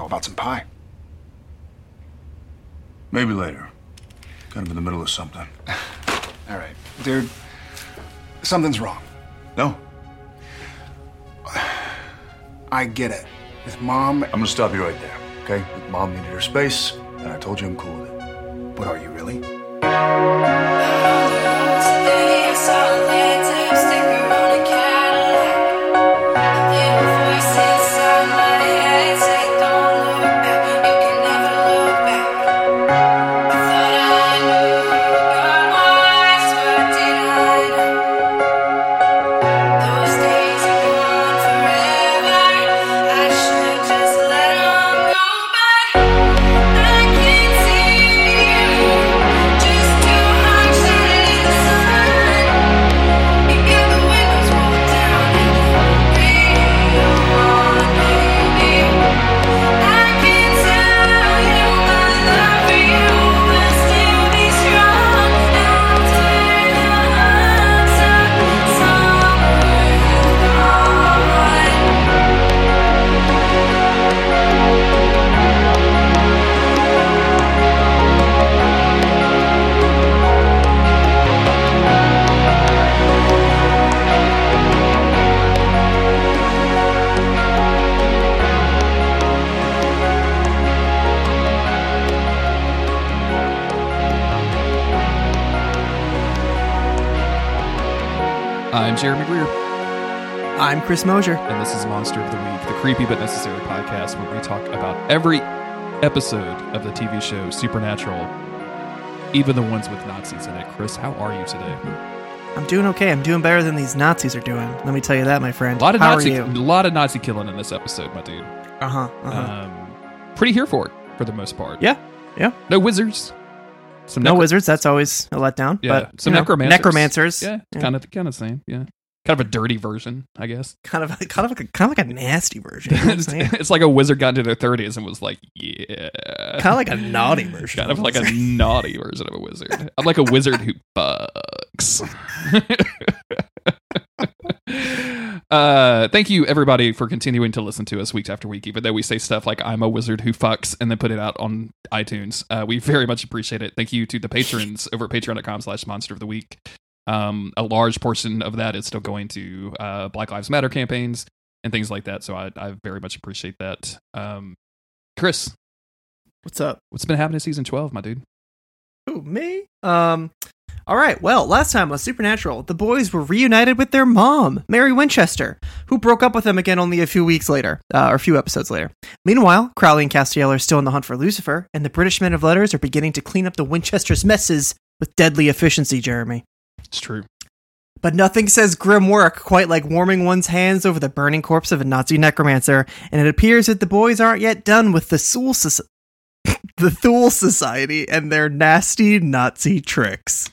How about some pie? Maybe later. Kind of in the middle of something. All right, dude. Something's wrong. No? I get it. With mom, I'm gonna stop you right there, okay? Mom needed her space, and I told you I'm cool with it. but are you really? I'm Jeremy Greer, I'm Chris Mosier. and this is Monster of the Week, the creepy but necessary podcast where we talk about every episode of the TV show Supernatural, even the ones with Nazis in it. Chris, how are you today? I'm doing okay. I'm doing better than these Nazis are doing. Let me tell you that, my friend. A lot of How Nazi, a lot of Nazi killing in this episode, my dude. Uh huh. Uh-huh. Um, pretty here for it for the most part. yeah. Yeah. No wizards. Some No necro- wizards. That's always a letdown. Yeah, But some you know, necromancers. Necromancers. Yeah, kind of kind of same. Yeah, kind of a dirty version, I guess. Kind of, kind of like a, kind of like a nasty version. You know it's, it's like a wizard got into their thirties and was like, yeah, kind of like a naughty version. kind of like a naughty version of a wizard. I'm like a wizard who fucks. Uh, thank you everybody for continuing to listen to us week after week, even though we say stuff like "I'm a wizard who fucks" and then put it out on iTunes. Uh, we very much appreciate it. Thank you to the patrons over at Patreon.com/slash Monster of the Week. Um, a large portion of that is still going to uh, Black Lives Matter campaigns and things like that. So I, I very much appreciate that. Um, Chris, What's up? what's been happening season twelve, my dude? Who me? Um. All right. Well, last time on Supernatural, the boys were reunited with their mom, Mary Winchester, who broke up with them again only a few weeks later, uh, or a few episodes later. Meanwhile, Crowley and Castiel are still in the hunt for Lucifer, and the British men of letters are beginning to clean up the Winchesters' messes with deadly efficiency. Jeremy. It's true. But nothing says grim work quite like warming one's hands over the burning corpse of a Nazi necromancer, and it appears that the boys aren't yet done with the Thule, Soc- the Thule Society and their nasty Nazi tricks.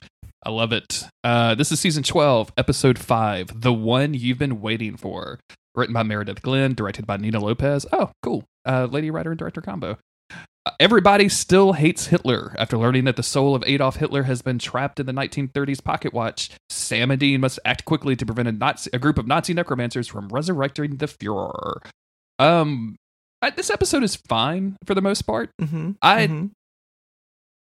I love it. Uh, this is season 12, episode 5, The One You've Been Waiting For. Written by Meredith Glynn, directed by Nina Lopez. Oh, cool. Uh, lady writer and director combo. Uh, everybody still hates Hitler. After learning that the soul of Adolf Hitler has been trapped in the 1930s pocket watch, Sam and Dean must act quickly to prevent a, Nazi, a group of Nazi necromancers from resurrecting the Fuhrer. Um, I, this episode is fine for the most part. Mm-hmm. I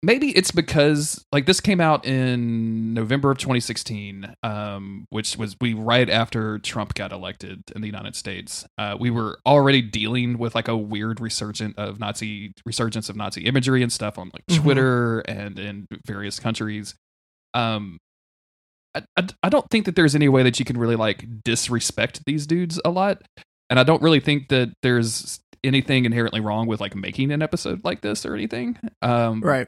maybe it's because like this came out in November of 2016, um, which was we right after Trump got elected in the United States. Uh, we were already dealing with like a weird resurgence of Nazi resurgence of Nazi imagery and stuff on like Mhm. Twitter and in various countries. Um, I, I, I don't think that there's any way that you can really like disrespect these dudes a lot, and I don't really think that there's anything inherently wrong with like making an episode like this or anything. Um, Right.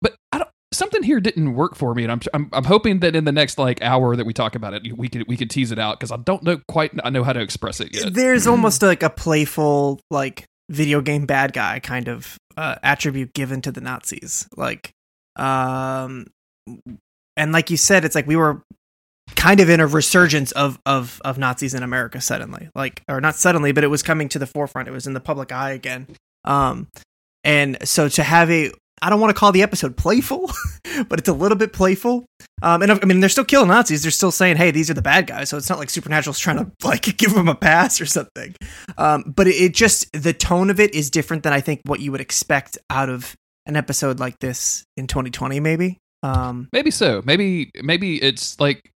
But I don't. Something here didn't work for me, and I'm, I'm I'm hoping that in the next like hour that we talk about it, we could we could tease it out because I don't know quite I know how to express it yet. There's almost like a playful, like video game bad guy kind of uh, attribute given to the Nazis. Like, um, and like you said, it's like we were kind of in a resurgence of of of Nazis in America suddenly, like or not suddenly, but it was coming to the forefront. It was in the public eye again. Um, and so to have a I don't want to call the episode playful, but it's a little bit playful. Um, and I mean, they're still killing Nazis. They're still saying, "Hey, these are the bad guys." So it's not like Supernatural's trying to like give them a pass or something. Um, but it, it just the tone of it is different than I think what you would expect out of an episode like this in 2020, maybe. Um, Maybe so. Maybe maybe it's like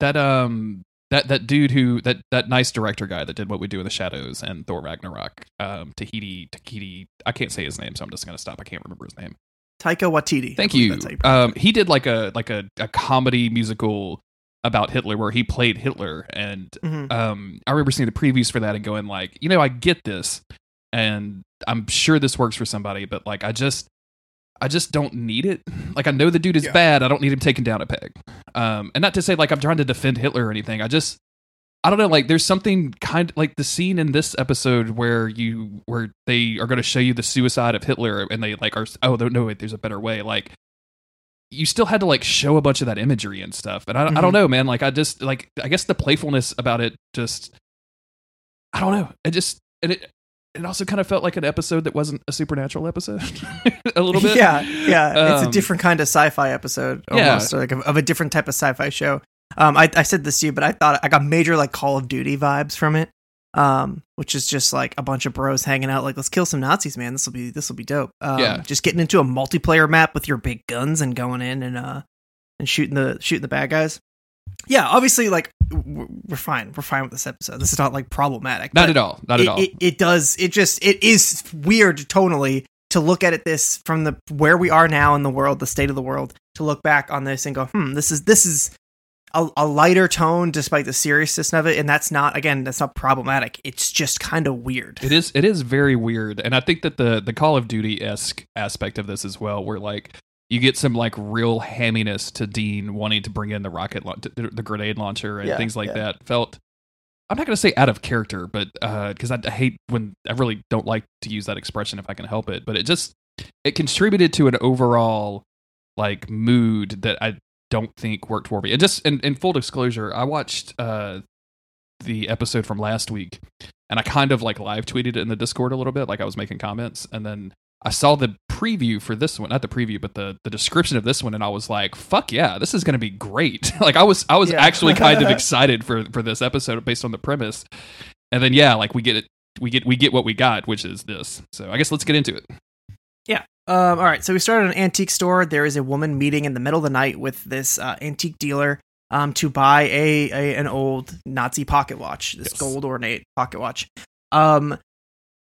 that um that that dude who that that nice director guy that did what we do in the shadows and Thor Ragnarok. Um Tahiti Tahiti I can't say his name, so I'm just gonna stop. I can't remember his name. Taika Waititi. Thank you. Um he did like a like a, a comedy musical about Hitler where he played Hitler and. Mhm. um I remember seeing the previews for that and going like, you know, I get this and I'm sure this works for somebody, but like I just I just don't need it. Like I know the dude is Yeah. bad. I don't need him taken down a peg. Um and not to say like I'm trying to defend Hitler or anything. I just I don't know, like there's something kind of like the scene in this episode where you where they are going to show you the suicide of Hitler and they like are oh no wait there's a better way like you still had to like show a bunch of that imagery and stuff and I, I don't Mhm. know man like I just like I guess the playfulness about it just I don't know it just and it it also kind of felt like an episode that wasn't a supernatural episode a little bit Yeah, yeah. it's a Um, different kind of sci-fi episode, Yeah. almost like of, of a different type of sci-fi show. Um, I, I said this to you, but I thought I got major like Call of Duty vibes from it. Um, which is just like a bunch of bros hanging out, like let's kill some Nazis, man. This will be this will be dope. Um, Yeah. just getting into a multiplayer map with your big guns and going in and uh and shooting the shooting the bad guys. Yeah, obviously, like we're fine. We're fine with this episode. This is not like problematic. not at all not it, at all It, it does. It just it is weird tonally to look at it this from the where we are now in the world, the state of the world, to look back on this and go, hmm, this is this is a, a lighter tone despite the seriousness of it, and that's not again that's not problematic. It's just kind of weird. It is it is very weird, and I think that the the Call of Duty esque aspect of this as well, where like you get some like real hamminess to Dean wanting to bring in the rocket laun- the, grenade launcher and Yeah, things like yeah. that. Felt I'm not going to say out of character, but because I, I hate when I really don't like to use that expression if I can help it, but it just it contributed to an overall like mood that I don't think worked for me. And just in, in full disclosure, I watched uh the episode from last week and I kind of like live tweeted it in the Discord a little bit, like I was making comments, and then I saw the preview for this one, not the preview, but the the description of this one, and I was like, "Fuck yeah, this is going to be great!" like I was I was Yeah. actually kind of excited for for this episode based on the premise, and then yeah, like we get it, we get we get what we got, which is this. So I guess let's get into it. Yeah. Um, all right, so we started an antique store. There is a woman meeting in the middle of the night with this uh, antique dealer um, to buy a, a an old Nazi pocket watch, this Yes. gold ornate pocket watch. Um,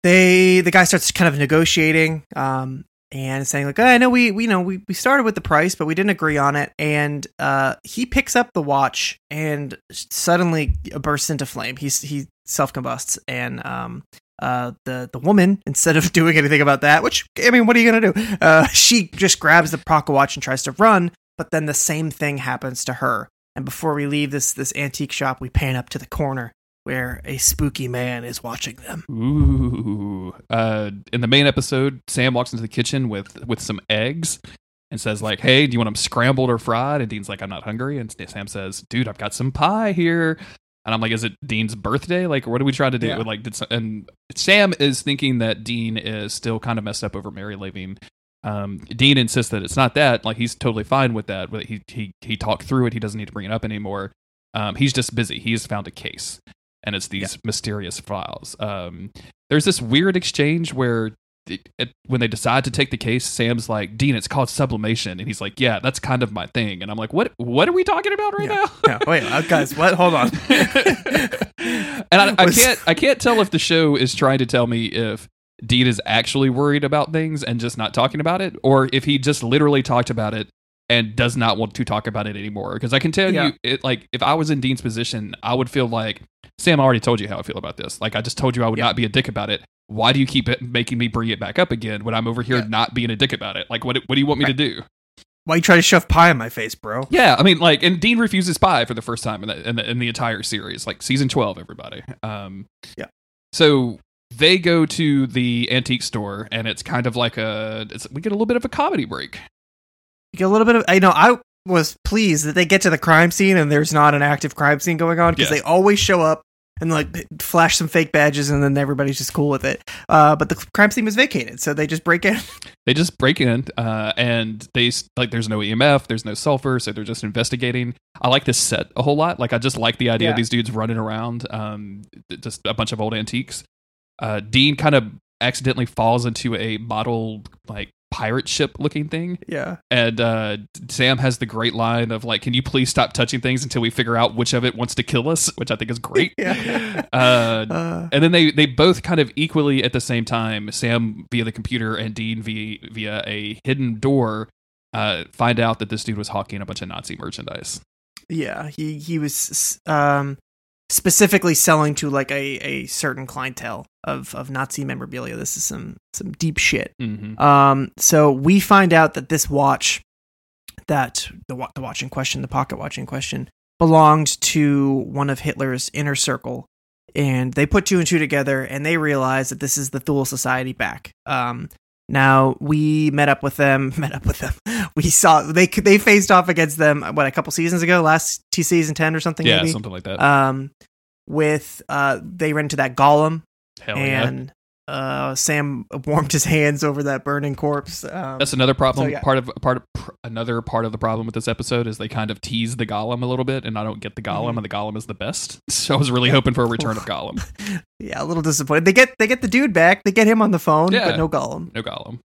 they the guy starts kind of negotiating um, and saying like, I know we we you know we we started with the price, but we didn't agree on it. And uh, he picks up the watch and suddenly bursts into flame. He's he self combusts and um, uh, the the woman instead of doing anything about that, which I mean, what are you gonna do? Uh, she just grabs the pocket watch and tries to run, but then the same thing happens to her. And before we leave this this antique shop, we pan up to the corner where a spooky man is watching them. Ooh. Uh, in the main episode, Sam walks into the kitchen with with some eggs and says like, "Hey, do you want them scrambled or fried?" And Dean's like, "I'm not hungry." And Sam says, "Dude, I've got some pie here." And I'm like, "Is it Dean's birthday? Like, what are we trying to do?" Yeah. Like, did some, and Sam is thinking that Dean is still kind of messed up over Mary leaving. Um, Dean insists that it's not that. Like, he's totally fine with that. He he he talked through it. He doesn't need to bring it up anymore. Um, he's just busy. He's found a case, and it's these mysterious files. Um, there's this weird exchange where it, it, when they decide to take the case, Sam's like, "Dean, it's called sublimation," and he's like, "Yeah, that's kind of my thing." And I'm like, "What? What are we talking about right now?" yeah, wait, uh, guys, what? Hold on. and I, I can't I can't tell if the show is trying to tell me if Dean is actually worried about things and just not talking about it, or if he just literally talked about it and does not want to talk about it anymore. Because I can tell Yeah. you, it like if I was in Dean's position, I would feel like Sam I already told you how I feel about this. Like I just told you I would Yeah. not be a dick about it. Why do you keep it making me bring it back up again when I'm over here Yeah. not being a dick about it? Like what what do you want me to do? Why you try to shove pie in my face, bro? Yeah, I mean, like, and Dean refuses pie for the first time in the in the, in the entire series, like season twelve. Everybody, um, Yeah. So they go to the antique store, and it's kind of like a it's, we get a little bit of a comedy break. You get a little bit of. I know. I was pleased that they get to the crime scene and there's not an active crime scene going on because Yeah. they always show up and like flash some fake badges, and then everybody's just cool with it. Uh, but the crime scene was vacated, so they just break in. They just break in, uh, and they like. There's no EMF, there's no sulfur, so they're just investigating. I like this set a whole lot. Like I just like the idea of these dudes running around, um, just a bunch of old antiques. Uh, Dean kind of accidentally falls into a model like pirate ship looking thing, yeah, and uh, Sam has the great line of like, "Can you please stop touching things until we figure out which of it wants to kill us?" Which I think is great. Yeah. uh, uh, and then they they both kind of equally at the same time, Sam via the computer and Dean via via a hidden door, uh, find out that this dude was hawking a bunch of Nazi merchandise. yeah. He he was um specifically selling to like a a certain clientele of of Nazi memorabilia. This is some some deep shit. Mm-hmm. Um, so we find out that this watch, that the the watch in question, the pocket watch in question, belonged to one of Hitler's inner circle, and they put two and two together, and they realize that this is the Thule Society back. Um, now we met up with them, met up with them. We saw they they faced off against them what a couple seasons ago, last T season ten or something. Yeah, maybe? something like that. Um, with uh, they ran into that golem Hell yeah. and uh, Sam warmed his hands over that burning corpse. Um, That's another problem. so, yeah. Part of part of pr- another part of the problem with this episode is they kind of tease the golem a little bit, and I don't get the golem, Mhm. and the golem is the best. So I was really hoping for a return of golem. yeah, a little disappointed. They get they get the dude back. They get him on the phone, Yeah. but no Golem. no golem.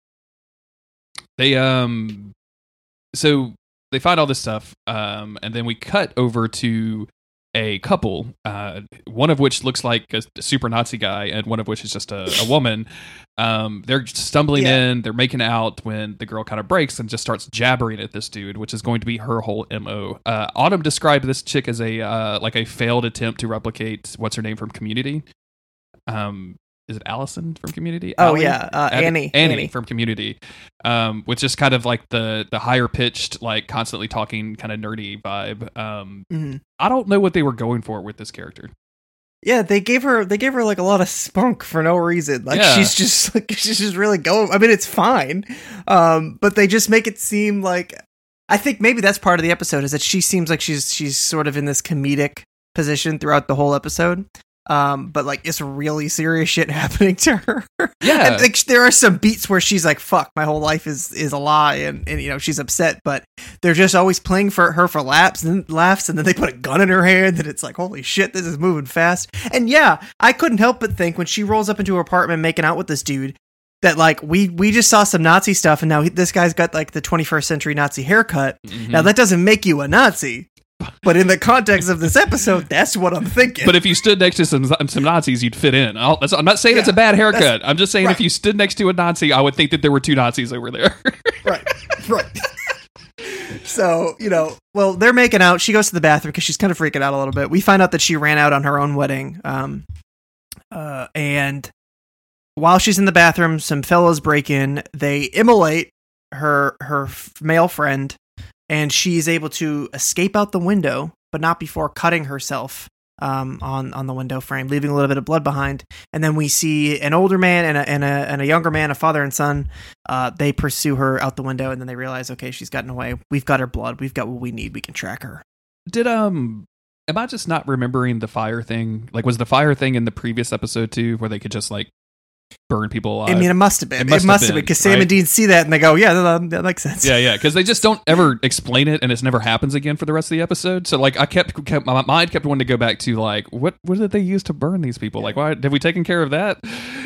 They um, so they find all this stuff, um, and then we cut over to a couple, uh, one of which looks like a super Nazi guy, and one of which is just a, a woman. Um, they're stumbling Yeah. in, they're making out when the girl kind of breaks and just starts jabbering at this dude, which is going to be her whole mo. Uh, Autumn described this chick as a uh, like a failed attempt to replicate what's her name from Community. Um, is it Allison from Community? Oh Allie? yeah, uh, Abby- Annie, Annie, from Community, um, which is kind of like the the higher pitched, like constantly talking, kind of nerdy vibe. Um, Mhm. I don't know what they were going for with this character. Yeah, they gave her they gave her like a lot of spunk for no reason. Like Yeah. she's just like she's just really going. I mean, it's fine, um, but they just make it seem like I think maybe that's part of the episode is that she seems like she's she's sort of in this comedic position throughout the whole episode. Um, but like it's really serious shit happening to her. Yeah. and, like there are some beats where she's like, "Fuck, my whole life is is a lie," and and you know she's upset. But they're just always playing for her for laps and laughs, and then they put a gun in her hand, and it's like, "Holy shit, this is moving fast." And yeah, I couldn't help but think when she rolls up into her apartment making out with this dude. That like we we just saw some Nazi stuff and now he, this guy's got like the 21st century Nazi haircut. Mhm. Now that doesn't make you a Nazi, but in the context of this episode, that's what I'm thinking. but if you stood next to some some Nazis, you'd fit in. I'll, that's, I'm not saying it's a bad haircut. I'm just saying if you stood next to a Nazi, I would think that there were two Nazis over there. right, right. so you know, well, they're making out. She goes to the bathroom because she's kind of freaking out a little bit. We find out that she ran out on her own wedding. Um, uh, and while she's in the bathroom, some fellows break in. They immolate her her male friend, and she's able to escape out the window, but not before cutting herself um, on on the window frame, leaving a little bit of blood behind. And then we see an older man and a and a, and a younger man, a father and son. Uh, they pursue her out the window, and then they realize, okay, she's gotten away. We've got her blood. We've got what we need. We can track her. Did um, am I just not remembering the fire thing? Like, was the fire thing in the previous episode too, where they could just like burn people alive? I mean, it must have been. It It must must, have been because Sam right? and Dean see that and they go, yeah, that, that makes sense. Yeah, yeah, because they just don't ever explain it, and it's never happens again for the rest of the episode. So, like, I kept, kept my mind kept wanting to go back to like, what, what did they use to burn these people? Like, why have we taken care of that?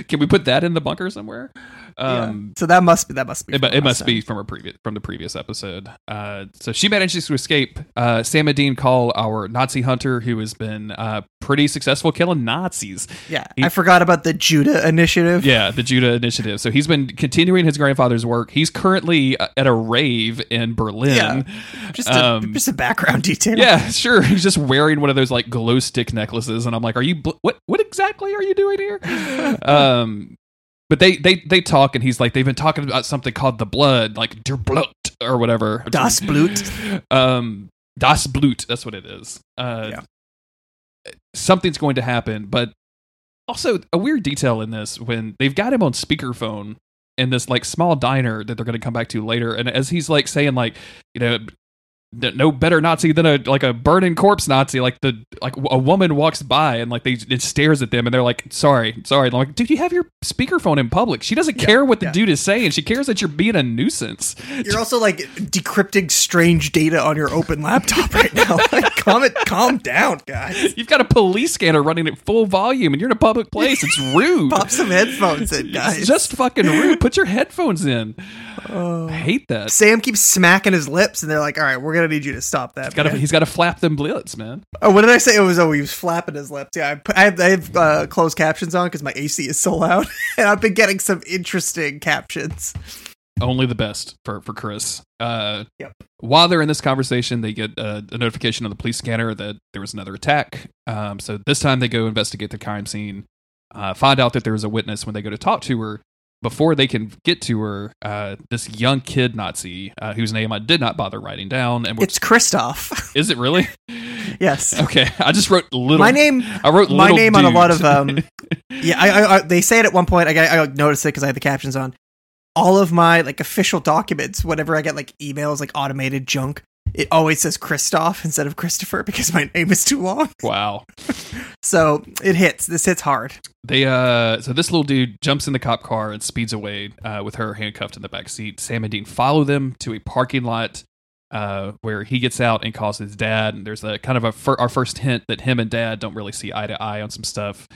Can we put that in the bunker somewhere? Um, So that must be that must be. it, it must time. be from a previous from the previous episode. Uh, so she manages to escape. Uh, Sam and Dean call our Nazi hunter, who has been uh, pretty successful killing Nazis. Yeah, He- I forgot about the Judah initiative. Yeah, the Judah Initiative. So he's been continuing his grandfather's work. He's currently uh, at a rave in Berlin. Yeah. just a, Um, just a background detail. Yeah, sure. He's just wearing one of those like glow stick necklaces, and I'm like, "Are you? Bl- what? What exactly are you doing here?" um, but they they they talk, and he's like, they've been talking about something called the blood, like der Blut or whatever. Das Blut. Um, das Blut. That's what it is. Uh, Yeah. Something's going to happen, but also a weird detail in this when they've got him on speakerphone in this like small diner that they're going to come back to later, and as he's like saying like, you know, no better Nazi than a like a burning corpse Nazi. Like the like a woman walks by and like they it stares at them and they're like, sorry, sorry. And I'm like, dude, you have your speakerphone in public. She doesn't care what the yeah. dude is saying. She cares that you're being a nuisance. You're also like decrypting strange data on your open laptop right now. Like, calm it, calm down, guys. You've got a police scanner running at full volume and you're in a public place. It's rude. Pop some headphones in, It's guys. just fucking rude. Put your headphones in. Oh. I hate that. Sam keeps smacking his lips, and they're like, "All right, we're gonna need you to stop that." Gotta, he's got to flap them blitz, man. Oh, what did I say? It was oh, he was flapping his lips. Yeah, I, I have, I have uh, closed captions on because my AC is so loud, and I've been getting some interesting captions. Only the best for for Chris. Uh, Yep. While they're in this conversation, they get uh, a notification on the police scanner that there was another attack. Um, so this time they go investigate the crime scene, uh, find out that there was a witness. When they go to talk to her, before they can get to her, uh, this young kid Nazi, uh, whose name I did not bother writing down, and It's Christoph. is it really? yes, Okay, I just wrote little. my name. I wrote My name on a lot of um. Yeah, I, I, I they say it at one point. I I noticed it because I had the captions on. All of my like official documents, whenever I get like emails, like automated junk, it always says Christoph instead of Christopher because my name is too long. wow. So it hits. This hits hard. They uh so this little dude jumps in the cop car and speeds away uh, with her handcuffed in the back seat. Sam and Dean follow them to a parking lot uh, where he gets out and calls his dad. And there's a kind of a fir- our first hint that him and dad don't really see eye to eye on some stuff.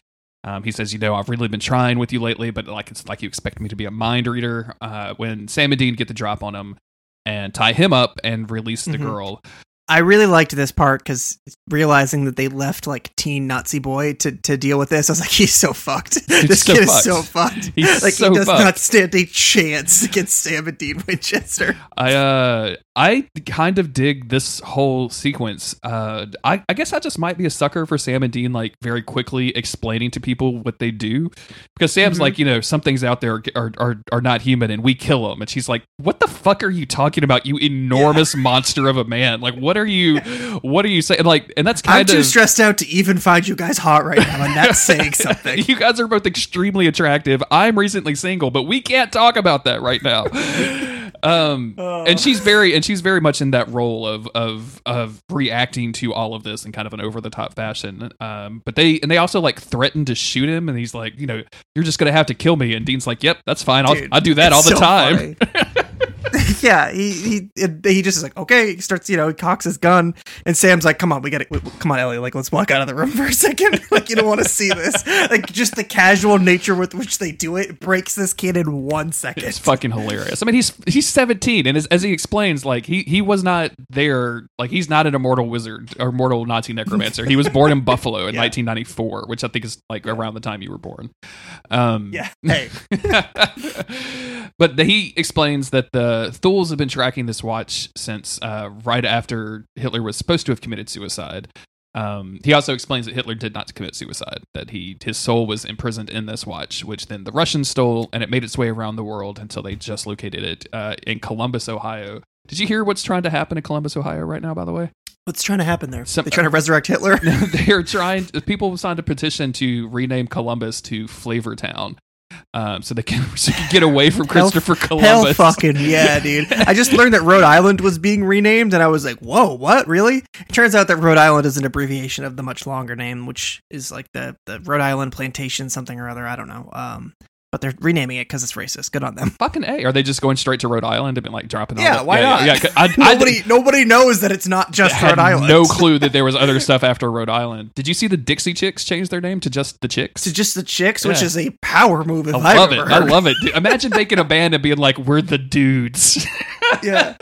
Um, he says, "You know, I've really been trying with you lately, but like it's like you expect me to be a mind reader." Uh, when Sam and Dean get the drop on him and tie him up and release the Mhm. girl, I really liked this part because realizing that they left like teen Nazi boy to, to deal with this, I was like, he's so fucked. this so kid fucked. is so fucked. He's like so he does fucked. not stand a chance against Sam and Dean Winchester. I uh I kind of dig this whole sequence. Uh I, I guess I just might be a sucker for Sam and Dean like very quickly explaining to people what they do. Because Sam's Mhm. like, you know, some things out there are, are are not human and we kill them. And she's like, What the fuck are you talking about, you enormous monster of a man? Like what are you what are you saying? Like and that's kind of I'm kind too stressed out to even find you guys hot right now, and that's saying something. you guys are both extremely attractive. I'm recently single, but we can't talk about that right now. Um, and she's very and she's very much in that role of of of reacting to all of this in kind of an over the top fashion. Um, but they and they also like threaten to shoot him, and he's like, you know, you're just gonna have to kill me. And Dean's like, yep, that's fine. I'll Dude, I do that all the so time. yeah, he he he just is like okay. He starts, you know, he cocks his gun, and Sam's like, "Come on, we got to Come on, Ellie. Like, let's walk out of the room for a second. like, you don't want to see this. Like, just the casual nature with which they do it breaks this kid in one second. It's fucking hilarious. I mean, he's he's 17, and as, as he explains, like he he was not there. Like he's not an immortal wizard or mortal Nazi necromancer. He was born in Buffalo in Yeah. 1994, which I think is like around the time you were born. Um, yeah. Hey, but the, he explains that the Thuls have been tracking this watch since uh, right after Hitler was supposed to have committed suicide. Um, he also explains that Hitler did not commit suicide; that he his soul was imprisoned in this watch, which then the Russians stole, and it made its way around the world until they just located it uh, in Columbus, Ohio. Did you hear what's trying to happen in Columbus, Ohio, right now? By the way, what's trying to happen there? Some- They're trying to resurrect Hitler. they're trying. People signed a petition to rename Columbus to Flavortown, um, so they can, so can get away from Hell- Christopher Hell Columbus. fucking yeah, dude. I just learned that Rhode Island was being renamed, and I was like, whoa, what? Really? It turns out that Rhode Island is an abbreviation of the much longer name, which is like the, the Rhode Island Plantation something or other. I don't know. Um, but they're renaming it because it's racist. Good on them. Fucking a! Are they just going straight to Rhode Island and been like dropping? all Yeah, why not? Yeah, yeah. I, I, nobody, nobody knows that it's not just Rhode Island. no clue that there was other stuff after Rhode Island. Did you see the Dixie Chicks change their name to just the Chicks? to just the chicks, which is a power move. If I love it. ever I love it. Dude, Imagine making a band and being like, "We're the dudes." yeah.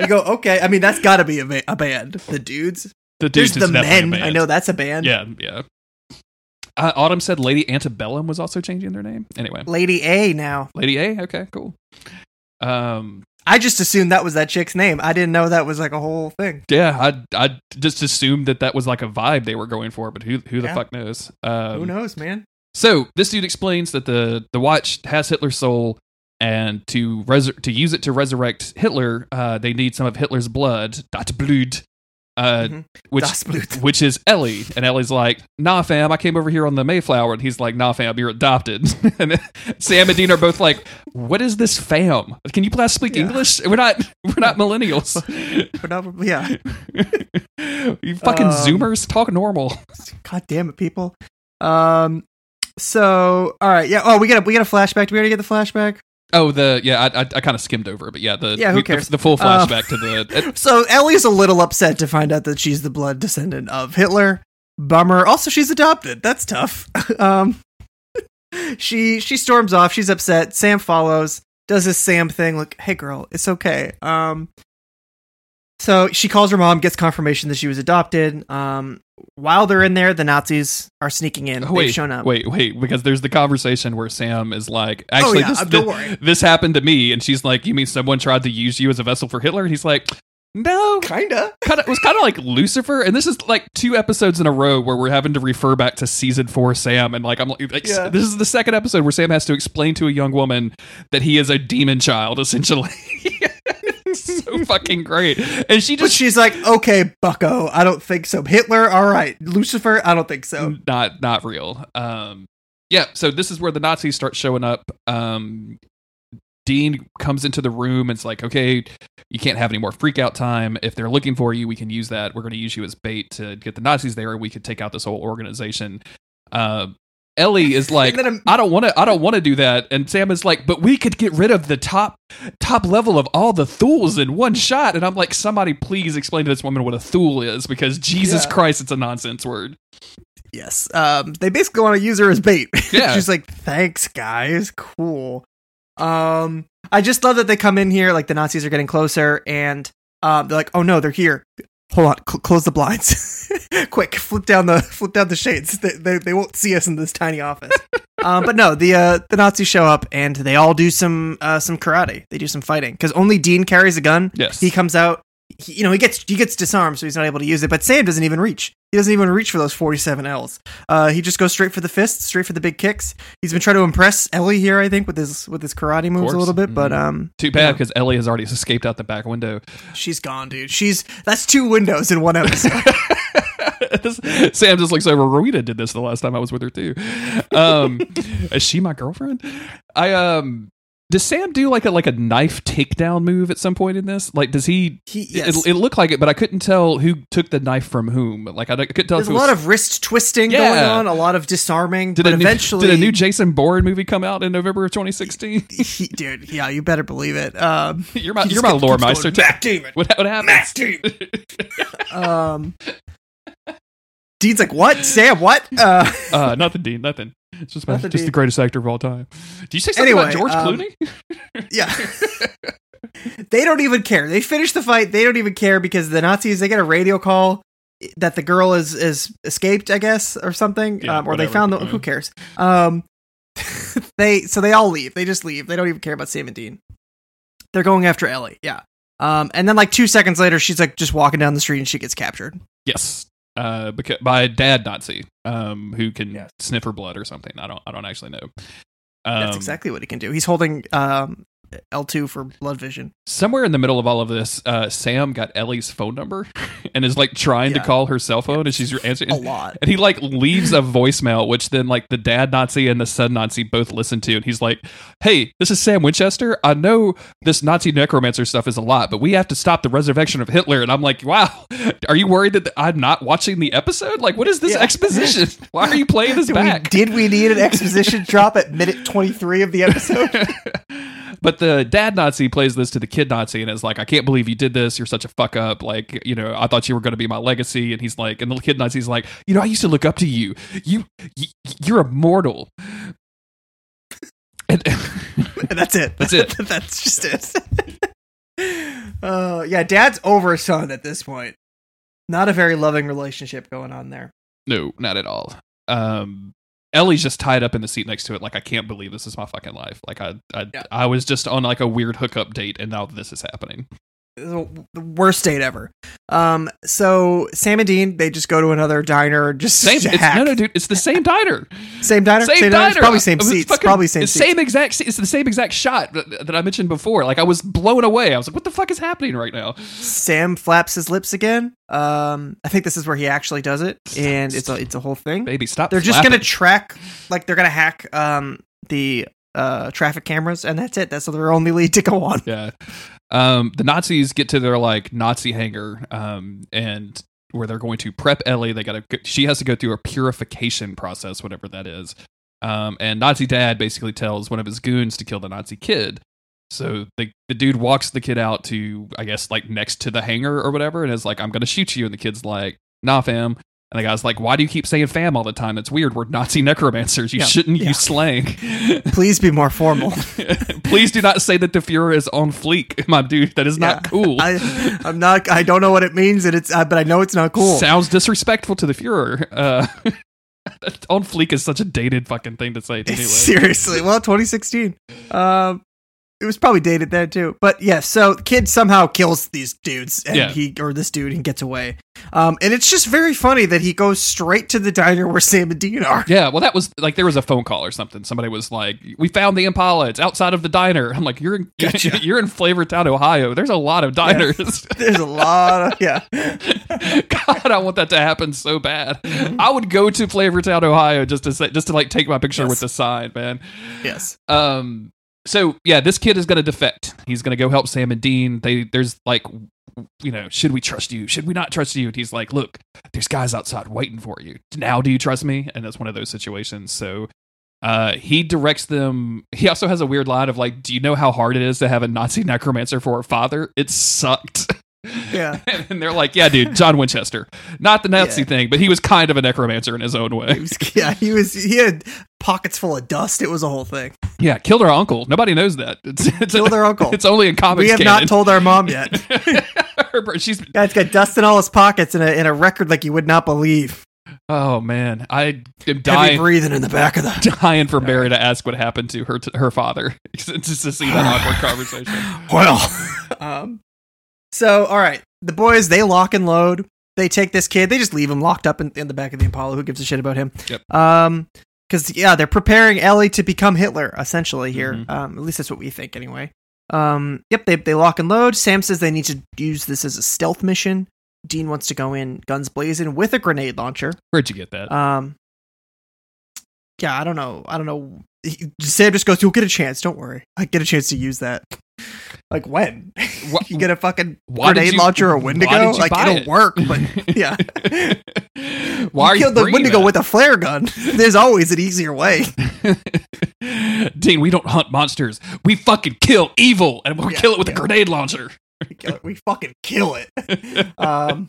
You go, okay. I mean, that's got to be a, ba- a band. The dudes. the There's dudes the is definitely a men. band. I know that's a band. Yeah, yeah. Uh, Autumn said Lady Antebellum was also changing their name. Anyway, Lady A now. Lady A. Okay, cool. Um, I just assumed that was that chick's name. I didn't know that was like a whole thing. yeah, I I just assumed that that was like a vibe they were going for, but who who the Yeah. fuck knows? Um, Who knows, man? So this dude explains that the the watch has Hitler's soul, and to res- to use it to resurrect Hitler, uh, they need some of Hitler's blood, dat Blut. Uh, Mhm. which which is Ellie, and Ellie's like, "Nah, fam, I came over here on the Mayflower," and he's like, "Nah, fam, you're adopted." and Sam and Dean are both like, "What is this fam? Can you please speak Yeah. English? We're not we're not millennials. But not- yeah. you fucking Um, Zoomers talk normal." God damn it, people. Um. So, all right, yeah. Oh, we got a we got a flashback. Do we already get the flashback? Oh, the yeah, I I, I kind of skimmed over, it, but yeah, the Yeah, who cares? The, the full Uh, flashback to the So Ellie's a little upset to find out that she's the blood descendant of Hitler. Bummer. Also, she's adopted. That's tough. um, she she storms off. She's upset. Sam follows. Does this Sam thing? Like, hey girl, it's okay. Um, so she calls her mom, gets confirmation that she was adopted. Um, while they're in there, the Nazis are sneaking in. Oh, They've wait, shown up. wait, wait, because there's the conversation where Sam is like, actually, oh yeah, this, thi- don't worry. this happened to me, and she's like, you mean someone tried to use you as a vessel for Hitler? And he's like, no, Kinda. kind of it was kind of like Lucifer, and this is like two episodes in a row where we're having to refer back to season four Sam, and like I'm like, like, Yeah. this is the second episode where Sam has to explain to a young woman that he is a demon child, essentially. so fucking great, and she But just she's like, okay, Bucko, I don't think so. Hitler, all right. Lucifer, I don't think so. not not real. Um, yeah. So this is where the Nazis start showing up. Um, Dean comes into the room and it's like, okay, you can't have any more freak out time. If they're looking for you, we can use that. We're going to use you as bait to get the Nazis there. And we could take out this whole organization. Uh, Ellie is like, I'm- don't want to. I don't want to do that. And Sam is like, but we could get rid of the top top level of all the thools in one shot. And I'm like, somebody please explain to this woman what a thool is because Jesus Yeah. Christ, it's a nonsense word. Yes. Um, they basically want to use her as bait. Yeah. She's like, thanks, guys. Cool. Um, I just love that they come in here, like the Nazis are getting closer, and um, they're like, oh no, they're here. Hold on, cl- close the blinds. Quick, flip down the flip down the shades. They, they, they won't see us in this tiny office. um, but no, the uh, the Nazis show up and they all do some uh, some karate. They do some fighting because only Dean carries a gun. Yes. He comes out. He, you know, he gets he gets disarmed, so he's not able to use it. But Sam doesn't even reach. He doesn't even reach for those forty-seven L's. Uh, he just goes straight for the fists, straight for the big kicks. He's been trying to impress Ellie here, I think, with his with his karate moves a little bit. But Mhm. um, Too bad because Ellie has already escaped out the back window. she's gone, dude. She's that's two windows in one episode. Sam just looks over. Rowena did this the last time I was with her too. Um, is she my girlfriend? I um. Does Sam do like a like a knife takedown move at some point in this? Like, does he? He- yes. It, it looked like it, but I couldn't tell who took the knife from whom. Like, I, I couldn't tell. There's a was, lot of wrist twisting Yeah. going on, a lot of disarming. Did but a new, eventually, did a new Jason Bourne movie come out in November of 2016? he, dude, yeah, you better believe it. Um, you're my he you're my lore meister. Matt Damon. What what happens? Matt Damon. Um, Dean's like, what? Sam, what? Uh, Uh, nothing, Dean. Nothing. It's just, my, just the greatest actor of all time. Do you say something about George um, Clooney? yeah. they don't even care. They finish the fight. They don't even care because the Nazis they get a radio call that the girl is is escaped, I guess, or something, Yeah, um, or they found the. Who cares? Um, they so they all leave. They just leave. They don't even care about Sam and Dean. They're going after Ellie. Yeah. Um, and then like two seconds later, she's like just walking down the street and she gets captured. Yes. Uh, because by a dad Nazi, um, who can Yes. sniff her blood or something. I don't. I don't actually know. Um, That's exactly what he can do. He's holding um L two for blood vision. Somewhere in the middle of all of this, uh, Sam got Ellie's phone number and is like trying to call her cell phone, and she's answering. A lot. And he like leaves a voicemail, which then like the dad Nazi and the son Nazi both listen to, and he's like, "Hey, this is Sam Winchester. I know this Nazi necromancer stuff is a lot, but we have to stop the resurrection of Hitler." And I'm like, "Wow, are you worried that I'm not watching the episode? Like, what is this Yeah. exposition? Why are you playing this Did we, back?" did we need an exposition drop at minute 23 of the episode? But the dad Nazi plays this to the kid Nazi and is like, I can't believe you did this. You're such a fuck up. Like, you know, I thought you were going to be my legacy. And he's like, and the kid Nazi's like, you know, I used to look up to you. You, you you're immortal. And, And that's it. That's it. that's just it. uh, yeah, dad's over son at this point. Not a very loving relationship going on there. no, not at all. Um, Ellie's just tied up in the seat next to it. Like, I can't believe this is my fucking life. Like, I, I, Yeah. I was just on like a weird hookup date, and now this is happening. The worst date ever. Um, so Sam and Dean they just go to another diner, just Same. no, no, dude. It's the same diner. same diner, Same, diner? diner. probably same was seats, fucking- probably same it's seats. Same exact. It's the same exact shot that, that I mentioned before. Like I was blown away. I was like, "What the fuck is happening right now?" Sam flaps his lips again. Um, I think this is where he actually does it, and it's a it's a whole thing. Baby, stop. They're just flapping. gonna track, like they're gonna hack um the uh traffic cameras, and that's it. That's their only lead to go on. Yeah. Um, the Nazis get to their like Nazi hangar, um, and where they're going to prep Ellie. They got to. She has to go through a purification process, whatever that is. Um, and Nazi dad basically tells one of his goons to kill the Nazi kid. So the the dude walks the kid out to, I guess, like next to the hangar or whatever, and is like, "I'm gonna shoot you." And the kid's like, "Nah, fam." And the guy's like, "Why do you keep saying fam all the time? That's weird. We're Nazi necromancers. You Yeah, shouldn't yeah. use slang." Please be more formal. Please do not say that the Fuhrer is on fleek, my dude. That is not cool. I, I'm not. I don't know what it means, and it's. Uh, but I know it's not cool. Sounds disrespectful to the Fuhrer. Uh, on fleek is such a dated fucking thing to say. Anyway. Seriously, well, 2016. Um, it was probably dated there too. But yeah, so the kid somehow kills these dudes, and Yeah. he or this dude and gets away. Um, and it's just very funny that he goes straight to the diner where Sam and Dean are. Yeah, well, that was like there was a phone call or something. Somebody was like, "We found the Impala. It's outside of the diner." I'm like, "You're in, Gotcha. you're in Flavortown, Ohio. There's a lot of diners." There's a lot of yeah. God, I want that to happen so bad. Mm-hmm. I would go to Flavortown, Ohio, just to say, just to like take my picture Yes. with the sign, man. Yes. Um. So yeah, this kid is going to defect. He's going to go help Sam and Dean. They there's like, you know, should we trust you? Should we not trust you? And he's like, look, there's guys outside waiting for you. Now, do you trust me? And that's one of those situations. So. Uh, he directs them. He also has a weird line of like, "Do you know how hard it is to have a Nazi necromancer for a father? It sucked." Yeah. and they're like, "Yeah, dude, John Winchester, not the Nazi Yeah. thing, but he was kind of a necromancer in his own He way. was, yeah, he was. He had pockets full of dust. It was a whole thing. Yeah, killed her uncle. Nobody knows that. It's, it's Killed their uncle. It's only in comics. We have canon. not told our mom yet. Her, she's guy's got dust in all his pockets and a, and a record like you would not believe. oh man, I am Heavy dying breathing in the back of the. dying for Mary to ask what happened to her her father just to see that awkward conversation. Well, um, so all right, the boys they lock and load. They take this kid. They just leave him locked up in, in the back of the Impala. Who gives a shit about him? Yep. Um, because yeah, they're preparing Ellie to become Hitler essentially here. Mhm. Um, at least that's what we think anyway. Um, yep, they they lock and load. Sam says they need to use this as a stealth mission. Dean wants to go in guns blazing with a grenade launcher. Where'd you get that? Um, yeah, I don't know. I don't know. Sam just goes, "You'll get a chance. Don't worry. I get a chance to use that." Like when? Wha- you get a fucking grenade you- launcher or Wendigo? Like it'll it? work, but yeah. Why are you killed the Wendigo that? with a flare gun. There's always an easier way. Dean, we don't hunt monsters. We fucking kill evil, and we'll Yeah, kill it with yeah. a grenade launcher. We. We fucking kill it. Um,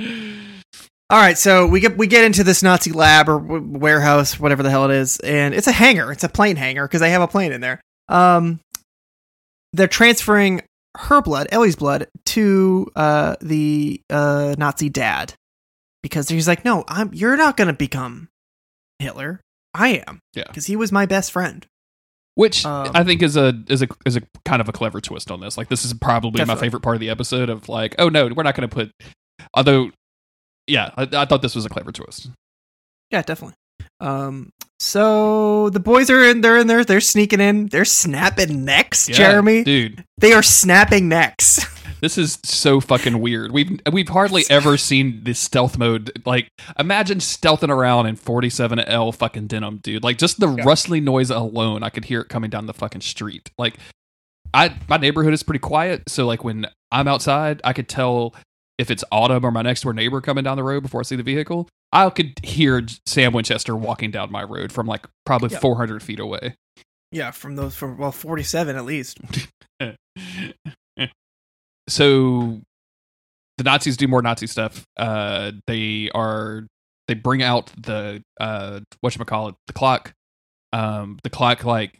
All right, so we get we get into this Nazi lab or w- warehouse, whatever the hell it is, and it's a hangar. It's a plane hangar because they have a plane in there. Um, they're transferring her blood, Ellie's blood, to uh the uh Nazi dad because he's like, no, I'm you're not gonna become Hitler. I am. Yeah. because he was my best friend. Which Um, I think is a is a is a kind of a clever twist on this. Like this is probably my favorite part of the episode of like, oh no, we're not going to put. Although, yeah, I, I thought this was a clever twist. Yeah, definitely. Um, so the boys are in. They're in there. They're sneaking in. They're snapping necks. Yeah, Jeremy, dude, they are snapping necks. this is so fucking weird. We've we've hardly ever seen this stealth mode. Like, imagine stealthing around in 47L fucking denim, dude. Like, just the Yeah. rustling noise alone, I could hear it coming down the fucking street. Like, I my neighborhood is pretty quiet, so like when I'm outside, I could tell if it's autumn or my next door neighbor coming down the road before I see the vehicle. I could hear Sam Winchester walking down my road from like probably Yeah. 400 feet away. Yeah, from those from well, forty seven at least. so the Nazis do more Nazi stuff. Uh, they are they bring out the uh what you call it the clock. Um, the clock like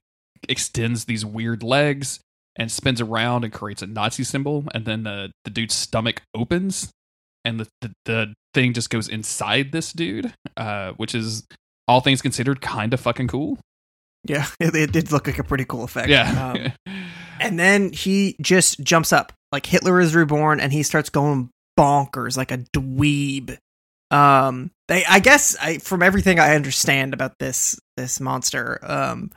extends these weird legs and spins around and creates a Nazi symbol, and then the the dude's stomach opens, and the the, the thing just goes inside this dude, uh, which is all things considered kind of fucking cool. Yeah, it, it did look like a pretty cool effect. Yeah. Um, and then he just jumps up like Hitler is reborn, and he starts going bonkers like a dweeb. Um, they, I guess, I from everything I understand about this this monster, um,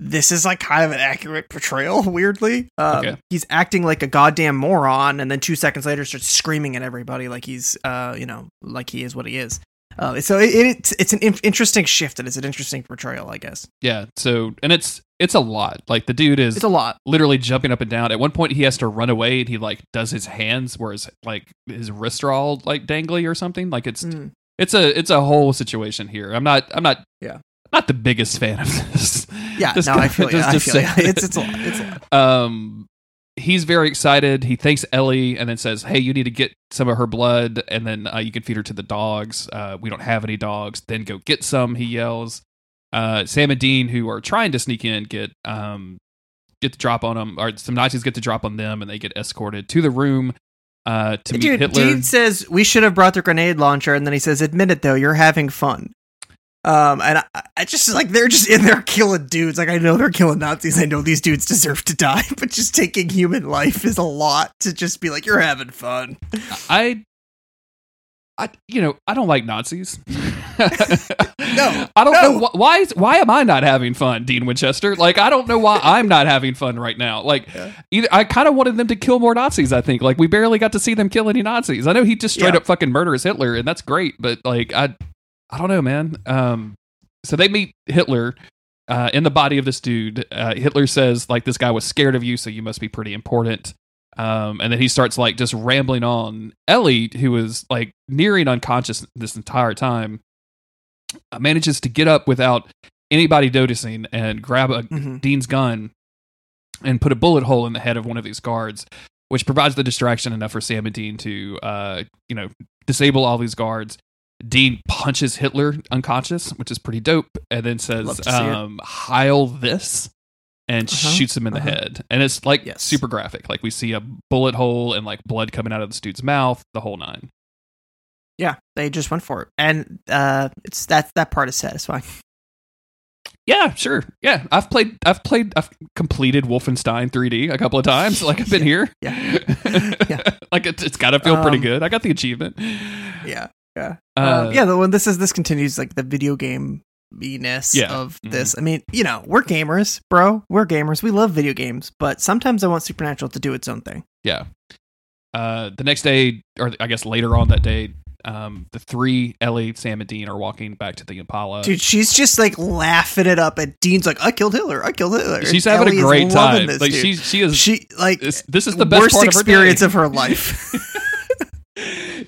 this is like kind of an accurate portrayal. Weirdly, um, Okay. he's acting like a goddamn moron, and then two seconds later starts screaming at everybody like he's, uh, you know, like he is what he is. Uh, so it, it's it's an in- interesting shift and it's an interesting portrayal, I guess. Yeah. So, and it's it's a lot. Like the dude is It's a lot. literally jumping up and down. At one point, he has to run away, and he like does his hands where his like his wrists are all like dangly or something. Like it's Mm. it's a it's a whole situation here. I'm not I'm not Yeah. Not the biggest fan of this. Yeah, Just no, I feel just- I feel you. It's it's a lot. It's a lot. um he's very excited he thanks ellie and then says hey you need to get some of her blood and then uh, you can feed her to the dogs uh, we don't have any dogs then go get some he yells uh, sam and dean who are trying to sneak in get um get the drop on them or some nazis get the drop on them and they get escorted to the room uh, to meet Dude, hitler Dean says we should have brought the grenade launcher, and then he says, "Admit it though, you're having fun." Um, and I, I just like they're just in there killing dudes. Like I know they're killing Nazis. I know these dudes deserve to die, but just taking human life is a lot to just be like you're having fun. I, I, you know, I don't like Nazis. no, I don't no. know wh- why. Is, why am I not having fun, Dean Winchester? Like, I don't know why I'm not having fun right now. Like, Yeah. either I kind of wanted them to kill more Nazis. I think like we barely got to see them kill any Nazis. I know he just straight Yeah. up fucking murders Hitler, and that's great. But like, I, I don't know, man. Um, so they meet Hitler. Uh, in the body of this dude, uh, Hitler says, like, this guy was scared of you, so you must be pretty important. Um, and then he starts like just rambling on. Ellie, who was like nearing unconscious this entire time, uh, manages to get up without anybody noticing and grab a Mhm. Dean's gun and put a bullet hole in the head of one of these guards, which provides the distraction enough for Sam and Dean to, uh, you know, disable all these guards. Dean punches Hitler unconscious, which is pretty dope, and then says, um, "Heil this," and Uh-huh, shoots him in the uh-huh. head. And it's like Yes. super graphic. Like we see a bullet hole and like blood coming out of this dude's mouth, the whole nine. Yeah, they just went for it, and uh, it's that that part is satisfying. Yeah, sure. Yeah, I've played. I've played. I've completed Wolfenstein 3D a couple of times. Like I've been here. Yeah. Yeah. like it, it's got to feel pretty Um, good. I got the achievement. Yeah, yeah, Uh, um, yeah. The one this is this continues like the video game ness Yeah. of Mhm. this. I mean, you know, we're gamers, bro. We're gamers. We love video games, but sometimes I want Supernatural to do its own thing. Yeah. Uh, the next day, or I guess later on that day, um, the three Ellie, Sam, and Dean are walking back to the Impala. Dude, she's just like laughing it up, and Dean's like, "I killed Hitler. I killed Hitler." she's And having Ellie a great time. this, like dude. she, she is. she like this, this is the best worst part of her experience of her life.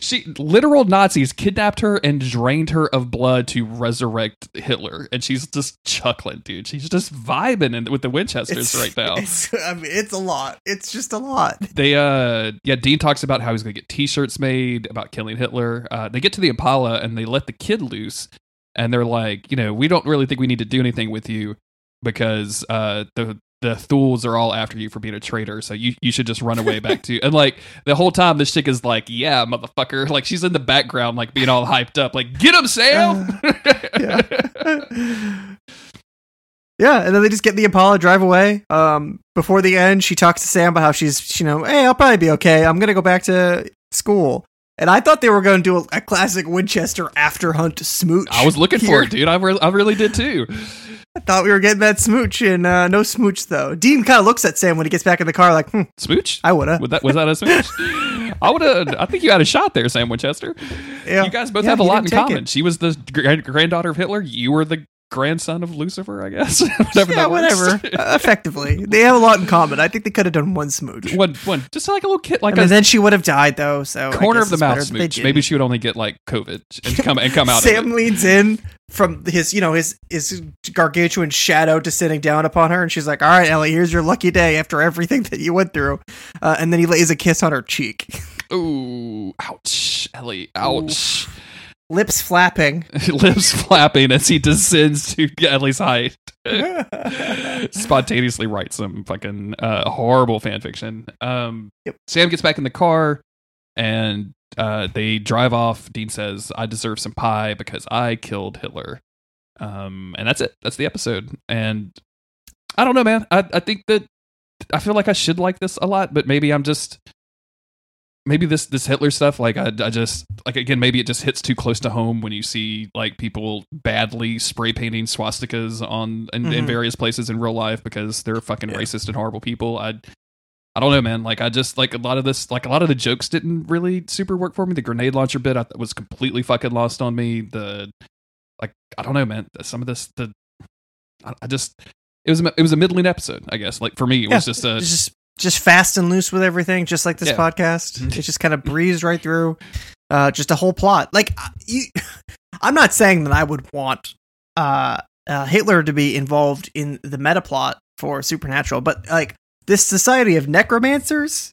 she literal Nazis kidnapped her and drained her of blood to resurrect Hitler, and she's just chuckling, dude. She's just vibing in, with the Winchesters right now. It's, I mean, it's a lot. It's just a lot. They uh yeah, Dean talks about how he's gonna get t-shirts made about killing Hitler. Uh they get to the Impala and they let the kid loose and they're like, you know, we don't really think we need to do anything with you because uh the the Thules are all after you for being a traitor, so you, you should just run away back to and like the whole time this chick is like, Yeah, motherfucker. Like she's in the background, like being all hyped up, like, get him, Sam. yeah. yeah, and then they just get the Impala, drive away. Um, before the end, she talks to Sam about how she's, you know, hey, I'll probably be okay. I'm gonna go back to school. And I thought they were going to do a, a classic Winchester after hunt smooch. I was looking for it, dude. I, re- I really did too. I thought we were getting that smooch, and uh, no smooch though. Dean kind of looks at Sam when he gets back in the car, like, hmm, Smooch? I woulda. Was that was that a smooch? I would have. I think you had a shot there, Sam Winchester. Yeah. You guys both Yeah, have a lot in common. it. She was the grand- granddaughter of Hitler. You were the grandson of Lucifer, I guess. whatever yeah, whatever. Uh, effectively, they have a lot in common. I think they could have done one smooch. one, one, just like a little kid, like I mean, then she would have died though. So corner of the mouth smooch. Maybe she would only get like COVID and come and come out. Sam of it. leans in from his, you know, his his gargantuan shadow descending down upon her, and she's like, "All right, Ellie, here's your lucky day after everything that you went through." Uh, and then he lays a kiss on her cheek, Ooh, ouch, Ellie, ouch. lips flapping. Lips flapping as he descends to Ellie's height. spontaneously writes some fucking uh, horrible fan fiction. Um, Yep. Sam gets back in the car and uh, they drive off. Dean says, "I deserve some pie because I killed Hitler," um, and that's it. That's the episode. And I don't know, man. I I think that I feel like I should like this a lot, but maybe I'm just maybe this this Hitler stuff, like I, I just like again, maybe it just hits too close to home when you see like people badly spray painting swastikas on in, in Mhm. various places in real life because they're fucking Yeah. racist and horrible people. I I don't know, man. Like I just like a lot of this, like a lot of the jokes didn't really super work for me. The grenade launcher bit I, th- was completely fucking lost on me. The like I don't know, man. Some of this, the I, I just it was a, it was a middling episode, I guess. Like for me, it was just a just just fast and loose with everything, just like this Yeah. podcast. It just kind of breezed right through. Uh, just a whole plot. Like you, I'm not saying that I would want uh, uh, Hitler to be involved in the meta plot for Supernatural, but like this society of necromancers,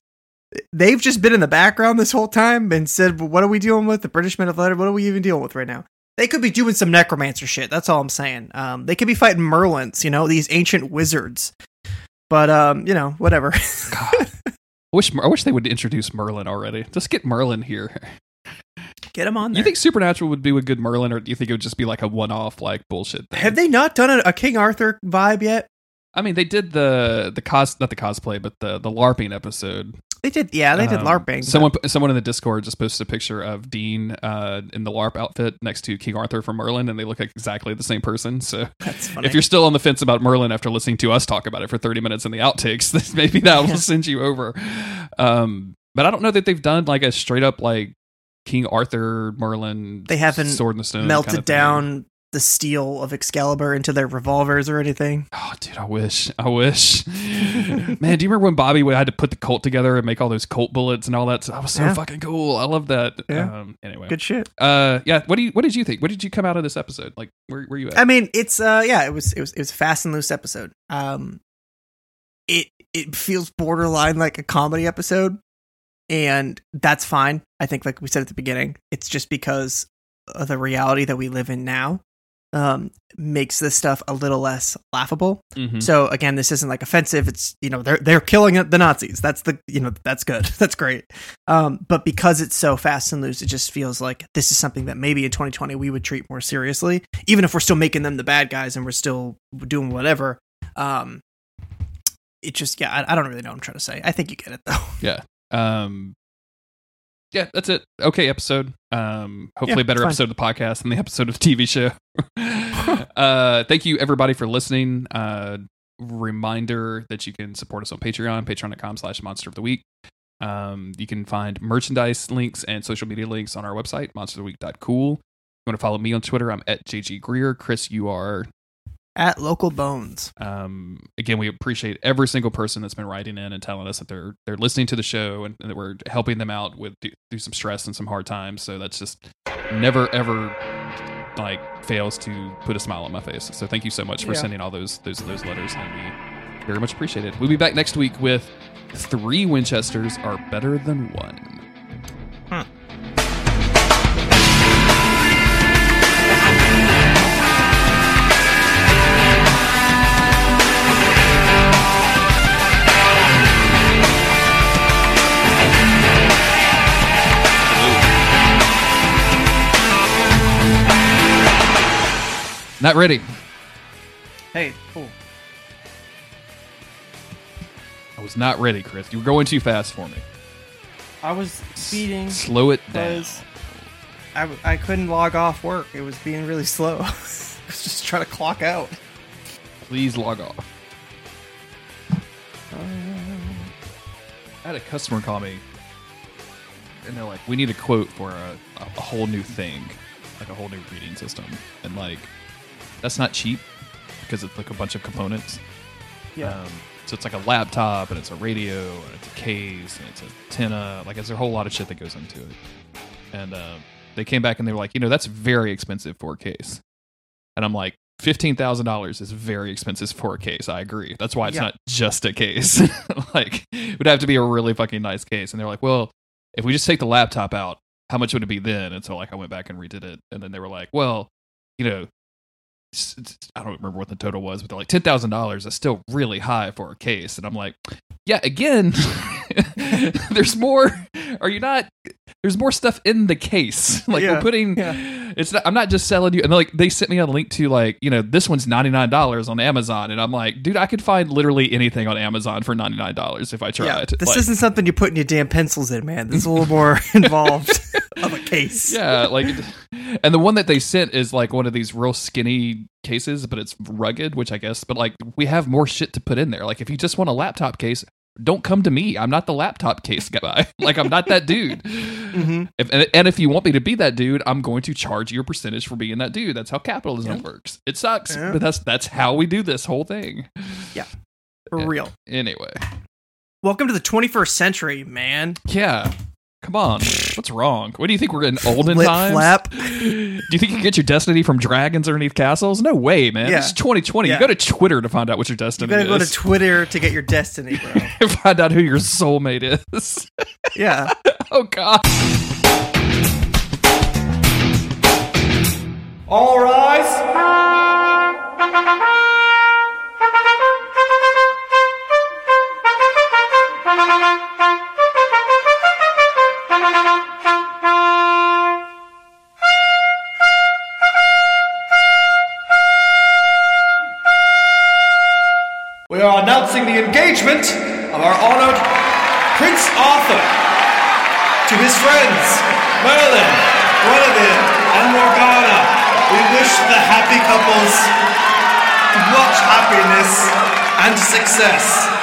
they've just been in the background this whole time and said, well, "What are we dealing with? The British Men of Letter? What are we even dealing with right now?" They could be doing some necromancer shit. That's all I'm saying. Um, they could be fighting Merlins, you know, these ancient wizards. But um, you know, whatever. God. I wish I wish they would introduce Merlin already. Just get Merlin here. Get him on there. You think Supernatural would be a good Merlin, or do you think it would just be like a one-off like bullshit thing? Have they not done a, a King Arthur vibe yet? I mean, they did the the cos not the cosplay, but the the LARPing episode. They did. Yeah, they did Um, LARPing. but- Someone someone in the Discord just posted a picture of Dean uh, in the LARP outfit next to King Arthur from Merlin, and they look like exactly the same person. So That's funny. if you're still on the fence about Merlin after listening to us talk about it for 30 minutes in the outtakes, maybe that will Yeah. send you over. Um, but I don't know that they've done like a straight up like King Arthur Merlin. They haven't sword in the stone melted kind of down the steel of Excalibur into their revolvers or anything. Oh, dude, I wish. I wish. Man, do you remember when Bobby had to put the Colt together and make all those Colt bullets and all that? That was so Yeah. fucking cool. I love that. Yeah. Um, anyway, Good shit. uh, yeah. What do you? What did you think? What did you come out of this episode? Like, where where you at? I mean, it's uh, yeah, it was it was it was a fast and loose episode. Um, it it feels borderline like a comedy episode, and that's fine. I think, like we said at the beginning, it's just because of the reality that we live in now. Um, makes this stuff a little less laughable. Mhm. So again, this isn't like offensive. It's you know they're they're killing the Nazis. That's the you know that's good. That's great. Um, but because it's so fast and loose, it just feels like this is something that maybe in 2020 we would treat more seriously, even if we're still making them the bad guys and we're still doing whatever. Um, it just yeah, I, I don't really know what I'm trying to say. I think you get it though. Yeah. Um, yeah, that's it. Okay, episode. Um, hopefully Yeah, a better episode of the podcast than the episode of the TV show. uh, thank you everybody for listening. Uh, reminder that you can support us on Patreon, patreon.com slash monster of the week. Um, you can find merchandise links and social media links on our website, monsteroftheweek.cool. If you want to follow me on Twitter, I'm at JG Greer. Chris, you are At local bones. um, again, we appreciate every single person that's been writing in and telling us that they're they're listening to the show and, and that we're helping them out with through, some stress and some hard times. So that's just never ever like fails to put a smile on my face. So thank you so much for Yeah. sending all those those those letters, and we very much appreciate it. We'll be back next week with three Winchesters are better than one. Not ready. Hey, cool. I was not ready, Chris. You were going too fast for me. I was speeding Slow it down. I, I couldn't log off work. It was being really slow. I was just trying to clock out. Please log off. I had a customer call me, and they're like, "We need a quote for a, a whole new thing, like a whole new reading system." And like, that's not cheap because it's like a bunch of components. Yeah. Um, so it's like a laptop, and it's a radio, and it's a case, and it's a antenna. Like, there's a whole lot of shit that goes into it. And uh, they came back and they were like, "You know, that's very expensive for a case." And I'm like, fifteen thousand dollars is very expensive for a case. I agree. That's why it's Yeah. not just a case. like, it would have to be a really fucking nice case. And they're like, well, if we just take the laptop out, how much would it be then? And so like I went back and redid it, and then they were like, well, you know. I don't remember what the total was, but they're like ten thousand dollars. Is still really high for a case, and I'm like, yeah, again, there's more. Are you not? there's more stuff in the case. like Yeah, we're putting yeah. it's not I'm not just selling you and like they sent me a link to like, you know, this one's $99 on Amazon and I'm like, dude, I could find literally anything on Amazon for $99 if I tried. Yeah, this Like, isn't something you put in your damn pencils in, man. This is a little more involved of a case. yeah, like and the one that they sent is like one of these real skinny cases, but it's rugged, which I guess, but like we have more shit to put in there. Like if you just want a laptop case, don't come to me. I'm not the laptop case guy. like I'm not that dude. Mhm. If, and, and if you want me to be that dude, I'm going to charge you a percentage for being that dude. That's how capitalism works. It sucks, Yeah. but that's that's how we do this whole thing. Yeah, for Yeah. real. Anyway, Welcome to the 21st century, man. yeah. Come on, what's wrong? What do you think we're in olden Flip times? flap. Do you think you can get your destiny from dragons underneath castles? No way, man. Yeah. It's 2020. Yeah. You go to Twitter to find out what your destiny is. You gotta go to. Twitter to get your destiny, bro. find out who your soulmate is. Yeah. oh God. All rise. Are announcing the engagement of our honored Prince Arthur to his friends, Merlin, Guinevere, and Morgana. We wish the happy couples much happiness and success.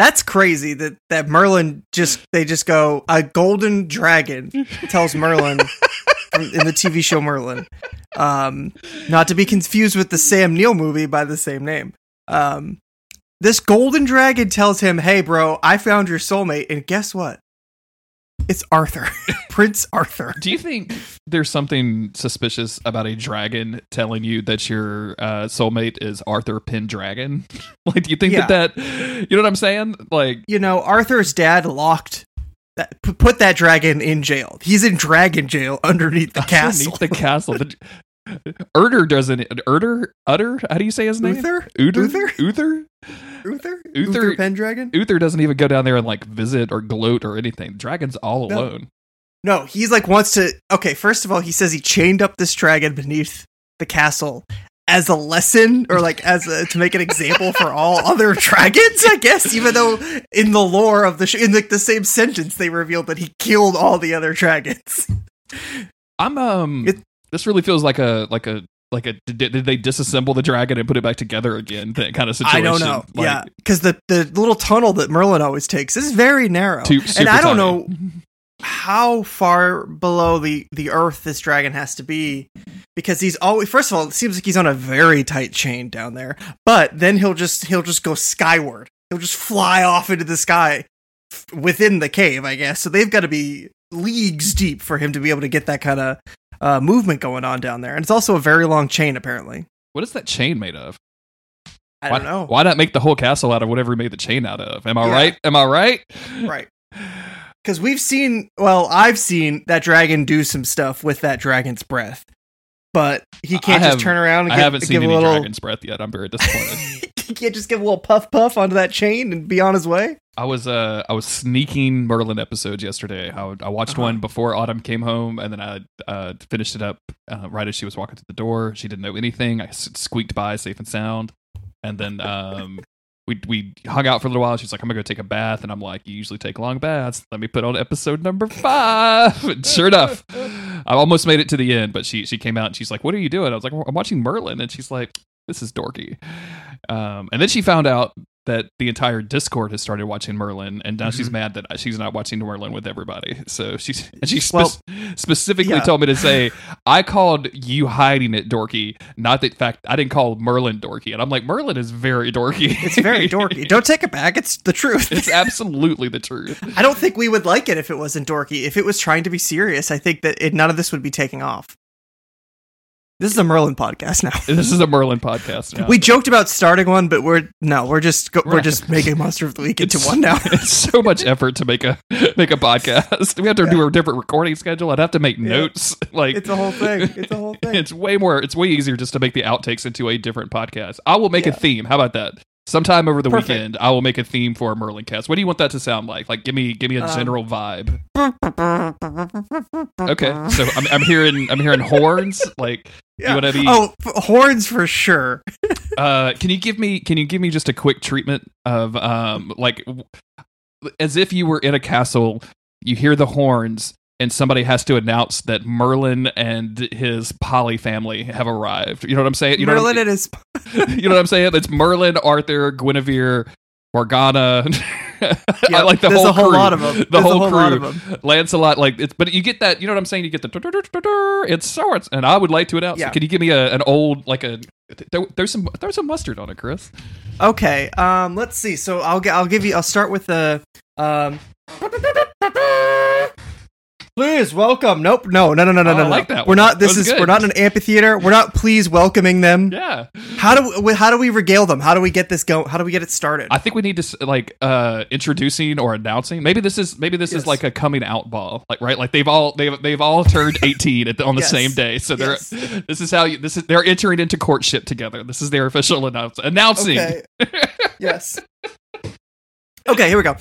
That's crazy that, that Merlin just they just go a golden dragon tells Merlin in the TV show Merlin. Um, not to be confused with the Sam Neill movie by the same name. Um, this golden dragon tells him, "Hey, bro, I found your soulmate, and guess what? It's Arthur, Prince Arthur." Do you think there's something suspicious about a dragon telling you that your uh, soulmate is Arthur Pendragon? like, do you think Yeah. that that you know what I'm saying? Like, You know, Arthur's dad locked that put that dragon in jail. He's in dragon jail underneath the castle. underneath the castle. The, Urder doesn't. Urder, Utter. How do you say his name? Uther? Uther. Uther? Uther. Uther? Uther- Uther Pendragon? Uther doesn't even go down there and like visit or gloat or anything. Dragon's all No. alone. No, he's like wants to. Okay, first of all, he says he chained up this dragon beneath the castle as a lesson, or like as a, to make an example for all other dragons. I guess, even though in the lore of the sh- in like the same sentence they revealed that he killed all the other dragons. I'm um. It- this really feels like a like a like a did, did they disassemble the dragon and put it back together again? That kind of situation. I don't know. Like, yeah, because the the little tunnel that Merlin always takes is very narrow, too- and I don't tiny. know how far below the the earth this dragon has to be because he's always first of all it seems like he's on a very tight chain down there but then he'll just he'll just go skyward he'll just fly off into the sky f- within the cave i guess so they've got to be leagues deep for him to be able to get that kind of uh, movement going on down there and it's also a very long chain apparently What is that chain made of? i why, don't know Why not make the whole castle out of whatever he made the chain out of? Am I Yeah. right? Am I right? right because we've seen well i've seen that dragon do some stuff with that dragon's breath but he can't I just turn around and I give, haven't seen give any a little dragon's breath yet. I'm very disappointed. he can't just give a little puff puff onto that chain and be on his way I was uh I was sneaking Merlin episodes yesterday. I, I watched Uh-huh. one before Autumn came home, and then I uh, finished it up uh, right as she was walking through the door. She didn't know anything. I squeaked by safe and sound, and then um we we hung out for a little while. She's like, "I'm gonna go take a bath," and I'm like, "You usually take long baths. Let me put on episode number five. And sure enough, I almost made it to the end, but she she came out and she's like, "What are you doing?" I was like, "I'm watching Merlin," and she's like, "This is dorky." Um, and then she found out that the entire Discord has started watching Merlin, and now she's Mm-hmm. mad that she's not watching Merlin with everybody. So she's and she spe- Well, specifically yeah. told me to say, "I called you hiding it dorky, not that fact I didn't call Merlin dorky." And I'm like, Merlin is very dorky. it's very dorky don't take it back it's the truth it's absolutely the truth. i don't think we would like it if it wasn't dorky if it was trying to be serious i think that it, none of this would be taking off This is a Merlin podcast now. This is a Merlin podcast. Now. We joked about starting one, but we're no, we're just go, we're just making Monster of the Week into It's- one now. it's so much effort to make a make a podcast. We have to do a different recording schedule. I'd have to make notes. Like It's a whole thing. It's a whole thing. it's way more. It's way easier just to make the outtakes into a different podcast. I will make a theme. How about that? Sometime over the Perfect. weekend, I will make a theme for a Merlin cast. What do you want that to sound like? Like, give me, give me a Um, general vibe. Okay, so I'm, I'm hearing, I'm hearing horns. Like, Yeah. you want to be? Oh, f- horns for sure. Uh, can you give me, can you give me just a quick treatment of, um, like, w- as if you were in a castle, you hear the horns. And somebody has to announce that Merlin and his Polly family have arrived. You know what I'm saying? You know Merlin and his you know what I'm saying? It's Merlin, Arthur, Guinevere, Morgana. I Yeah, like the there's whole a whole crew. lot them. The There's a whole, whole crew. of. Lancelot, like it's, but you get that. You know what I'm saying? You get the. It's so. It's, and I would like to announce. Yeah. Can you give me a, an old like a? There, there's some there's some mustard on it, Chris. Okay, um, let's see. So I'll gi- I'll give you. I'll start with the um. Please welcome. Nope. No. No. No. No. No. Oh, no. I like that We're one. not. This is. good. We're not in an amphitheater. We're not. Please welcoming them. Yeah, How do we? How do we regale them? How do we get this going? How do we get it started? I think we need to like uh introducing or announcing. Maybe this is maybe this Yes. is like a coming out ball, like right? Like they've all they've they've all turned 18 at the, on the Yes. same day. So they're Yes. this is how you this is they're entering into courtship together. This is their official announce announcing. Okay. yes. Okay, here we go.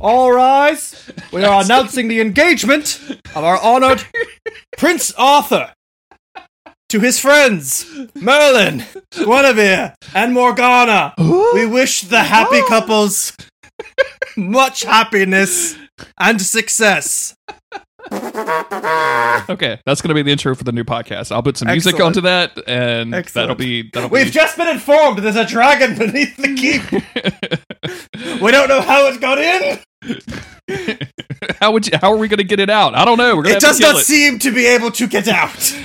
All rise. We are announcing the engagement of our honored Prince Arthur to his friends Merlin, Guinevere, and Morgana. We wish the happy couples much happiness and success. Okay, that's going to be the intro for the new podcast. I'll put some music Excellent. onto that, and Excellent. that'll be that'll We've be. just been informed there's a dragon beneath the keep. We don't know how it got in. how would you? How are we going to get it out? I don't know. We're gonna It have does not it. seem to be able to get out.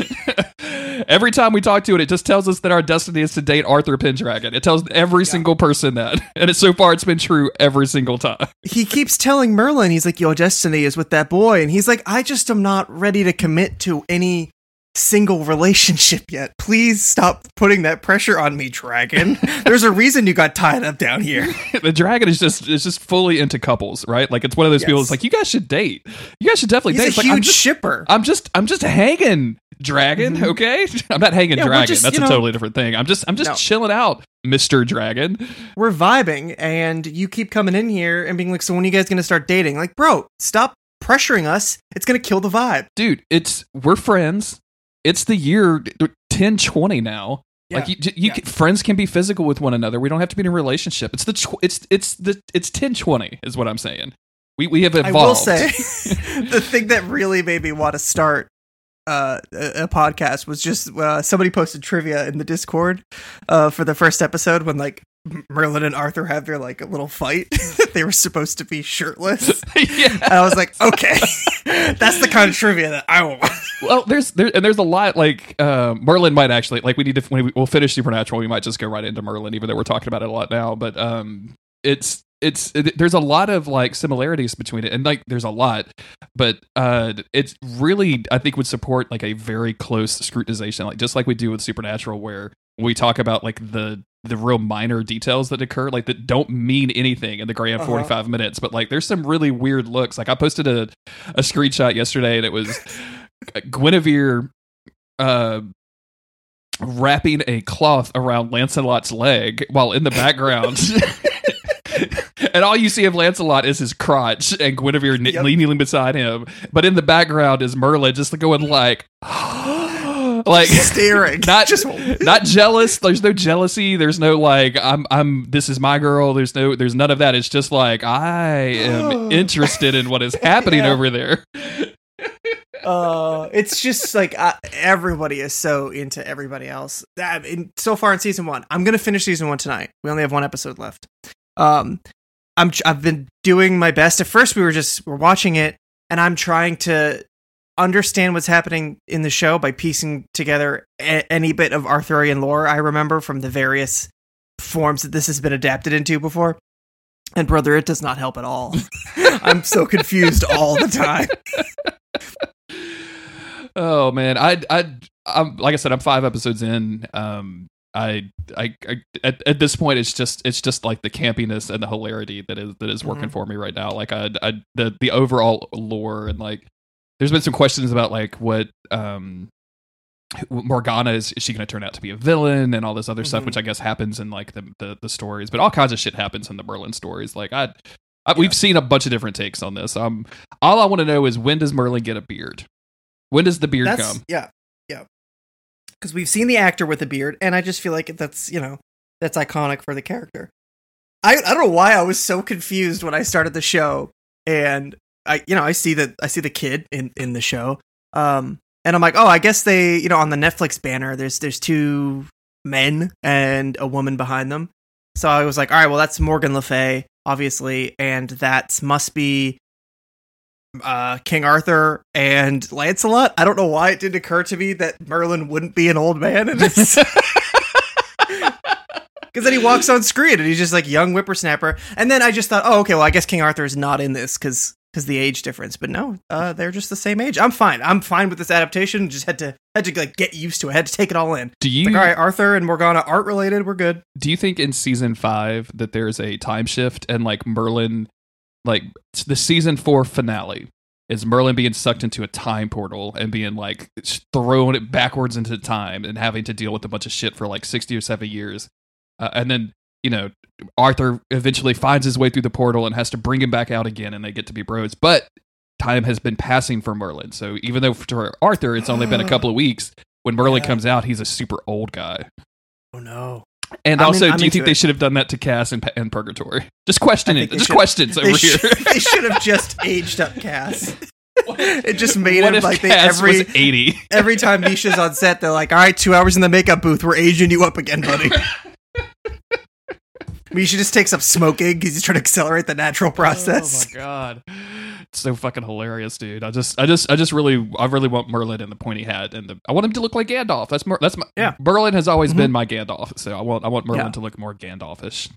Every time we talk to it, it just tells us that our destiny is to date Arthur Pendragon. It tells every single person that, and it's so far it's been true every single time. he keeps telling Merlin, he's like, Your destiny is with that boy. And he's like, I just am not ready to commit to any single relationship yet. Please stop putting that pressure on me, dragon. There's a reason you got tied up down here. the dragon is just is just fully into couples, right? Like it's one of those people. Yes. It's like you guys should date. You guys should definitely He's date. a It's like, huge I'm just, shipper. I'm just I'm just hanging dragon, okay? I'm not hanging Mm-hmm. Yeah, dragon. just, That's a know- totally different thing. I'm just I'm just No. chilling out, Mr. Dragon. We're vibing, and you keep coming in here and being like, So when are you guys going to start dating? Like, bro, stop pressuring us. It's going to kill the vibe. Dude, it's we're friends. It's the year 1020 now. Like you, you yeah. can, friends can be physical with one another. We don't have to be in a relationship. It's the tw- it's it's the it's 1020 is what I'm saying. We we have evolved. I will say the thing that really made me want to start uh, a, a podcast was just uh, somebody posted trivia in the Discord uh, for the first episode when like Merlin and Arthur have their like a little fight. they were supposed to be shirtless. yeah. And I was like, okay, that's the kind of trivia that I want. Well, there's there and there's a lot like uh, Merlin might actually like we need to when we, we'll finish Supernatural. We might just go right into Merlin, even though we're talking about it a lot now. But um, it's it's it, there's a lot of like similarities between it, and like there's a lot, but uh, it's really I think would support like a very close scrutinization, like just like we do with Supernatural, where we talk about like the the real minor details that occur, like that don't mean anything in the grand Uh-huh. 45 minutes, but like there's some really weird looks. Like I posted a a screenshot yesterday, and it was. Guinevere uh, wrapping a cloth around Lancelot's leg while in the background. and all you see of Lancelot is his crotch and Guinevere Yep. kneeling beside him. But in the background is Merlin just going like, like Staring. not Just- not jealous. There's no jealousy. There's no like I'm I'm this is my girl. There's no there's none of that. It's just like I am interested in what is happening Yeah. over there. uh, it's just like uh, everybody is so into everybody else. That in, so far in season one, I'm gonna finish season one tonight. We only have one episode left. Um, I'm I've been doing my best. At first, we were just we're watching it, and I'm trying to understand what's happening in the show by piecing together a- any bit of Arthurian lore I remember from the various forms that this has been adapted into before. And brother, it does not help at all. I'm so confused all the time. Oh man, I I I'm like I said, I'm five episodes in. Um, I, I, I at, at this point, it's just it's just like the campiness and the hilarity that is that is working Mhm. for me right now. Like I, I the the overall lore and like there's been some questions about like what um Morgana is, is she going to turn out to be a villain and all this other stuff, Mhm. which I guess happens in like the, the the stories, but all kinds of shit happens in the Merlin stories. Like I, I we've seen a bunch of different takes on this. Um, all I want to know is when does Merlin get a beard? When does the beard That's come? yeah, yeah. Because we've seen the actor with a beard, and I just feel like that's you know that's iconic for the character. I I don't know why I was so confused when I started the show, and I you know I see the I see the kid in in the show, um, and I'm like, oh, I guess they you know on the Netflix banner there's there's two men and a woman behind them, so I was like, all right, well that's Morgan Le Fay obviously, and that must be uh, King Arthur and Lancelot. I don't know why it didn't occur to me that Merlin wouldn't be an old man in this. Because then he walks on screen and he's just like young whippersnapper. And then I just thought, oh, okay, well, I guess King Arthur is not in this because because the age difference. But no, uh, they're just the same age. I'm fine. I'm fine with this adaptation. Just had to had to like get used to it. Had to take it all in. Do you Like, all right, Arthur and Morgana art related. We're good. do you think in season five that there's a time shift and like Merlin, like the season four finale is Merlin being sucked into a time portal and being like thrown it backwards into time and having to deal with a bunch of shit for like 60 or 70 years. Uh, and then, you know, Arthur eventually finds his way through the portal and has to bring him back out again and they get to be bros. But time has been passing for Merlin. So even though for Arthur it's only been a couple of weeks, when Merlin Yeah. comes out, he's a super old guy. Oh no. And I'm in- also, do you think they should have done that to Cass and, and Purgatory? Just question it. Just should- questions They over should, here. they should have just aged up Cass. it just made what him like they every was eighty? every time Misha's on set, they're like, "All right, two hours in the makeup booth, we're aging you up again, buddy." Misha just takes up smoking because he's trying to accelerate the natural process. Oh my god, so fucking hilarious, dude. I just, I just, I just really, I really want Merlin in the pointy hat, and the, I want him to look like Gandalf. That's Mer, that's my Yeah. Merlin has always Mhm. been my Gandalf, so I want, I want Merlin Yeah. to look more Gandalfish.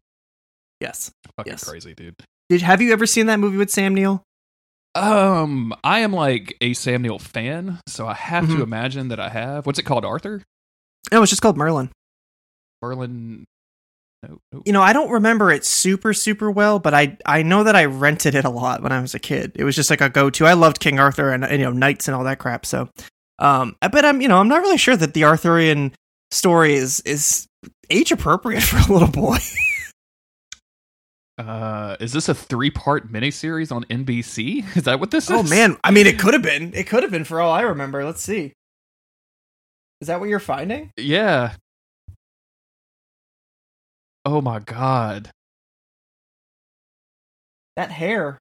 yes. Fucking Yes. crazy, dude. Did have you ever seen that movie with Sam Neill? Um, I am like a Sam Neill fan, so I have to Mhm. imagine that I have. What's it called? Arthur No, it's just called Merlin. Merlin. No, no. You know, I don't remember it super super well, but I I know that I rented it a lot when I was a kid. It was just like a go to. I loved King Arthur and, and you know knights and all that crap. So, um, but I'm you know I'm not really sure that the Arthurian story is is age appropriate for a little boy. Uh, is this a three-part miniseries on NBC? Is that what this Oh is? man, I mean, it could have been. It could have been for all I remember. Let's see. Is that what you're finding? Yeah. Oh my god. That hair.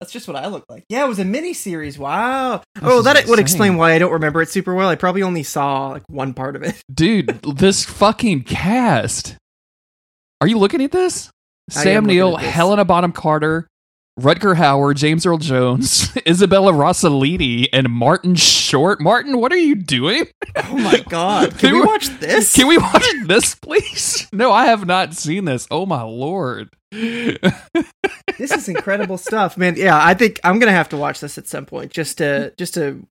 That's just what I look like. Yeah, it was a mini series. Wow. oh, is that would explain why I don't remember it super well. I probably only saw like one part of it. Dude, this fucking cast. Are you looking at this? I Sam Neill, at this. Helena Bonham Carter, Rutger Hauer, James Earl Jones, Isabella Rossellini, and Martin Short. Martin, what are you doing? Oh my god. Can we watch this? Can we watch this, please? No, I have not seen this. Oh my lord. this is incredible stuff, man. Yeah, I think I'm gonna have to watch this at some point just to just to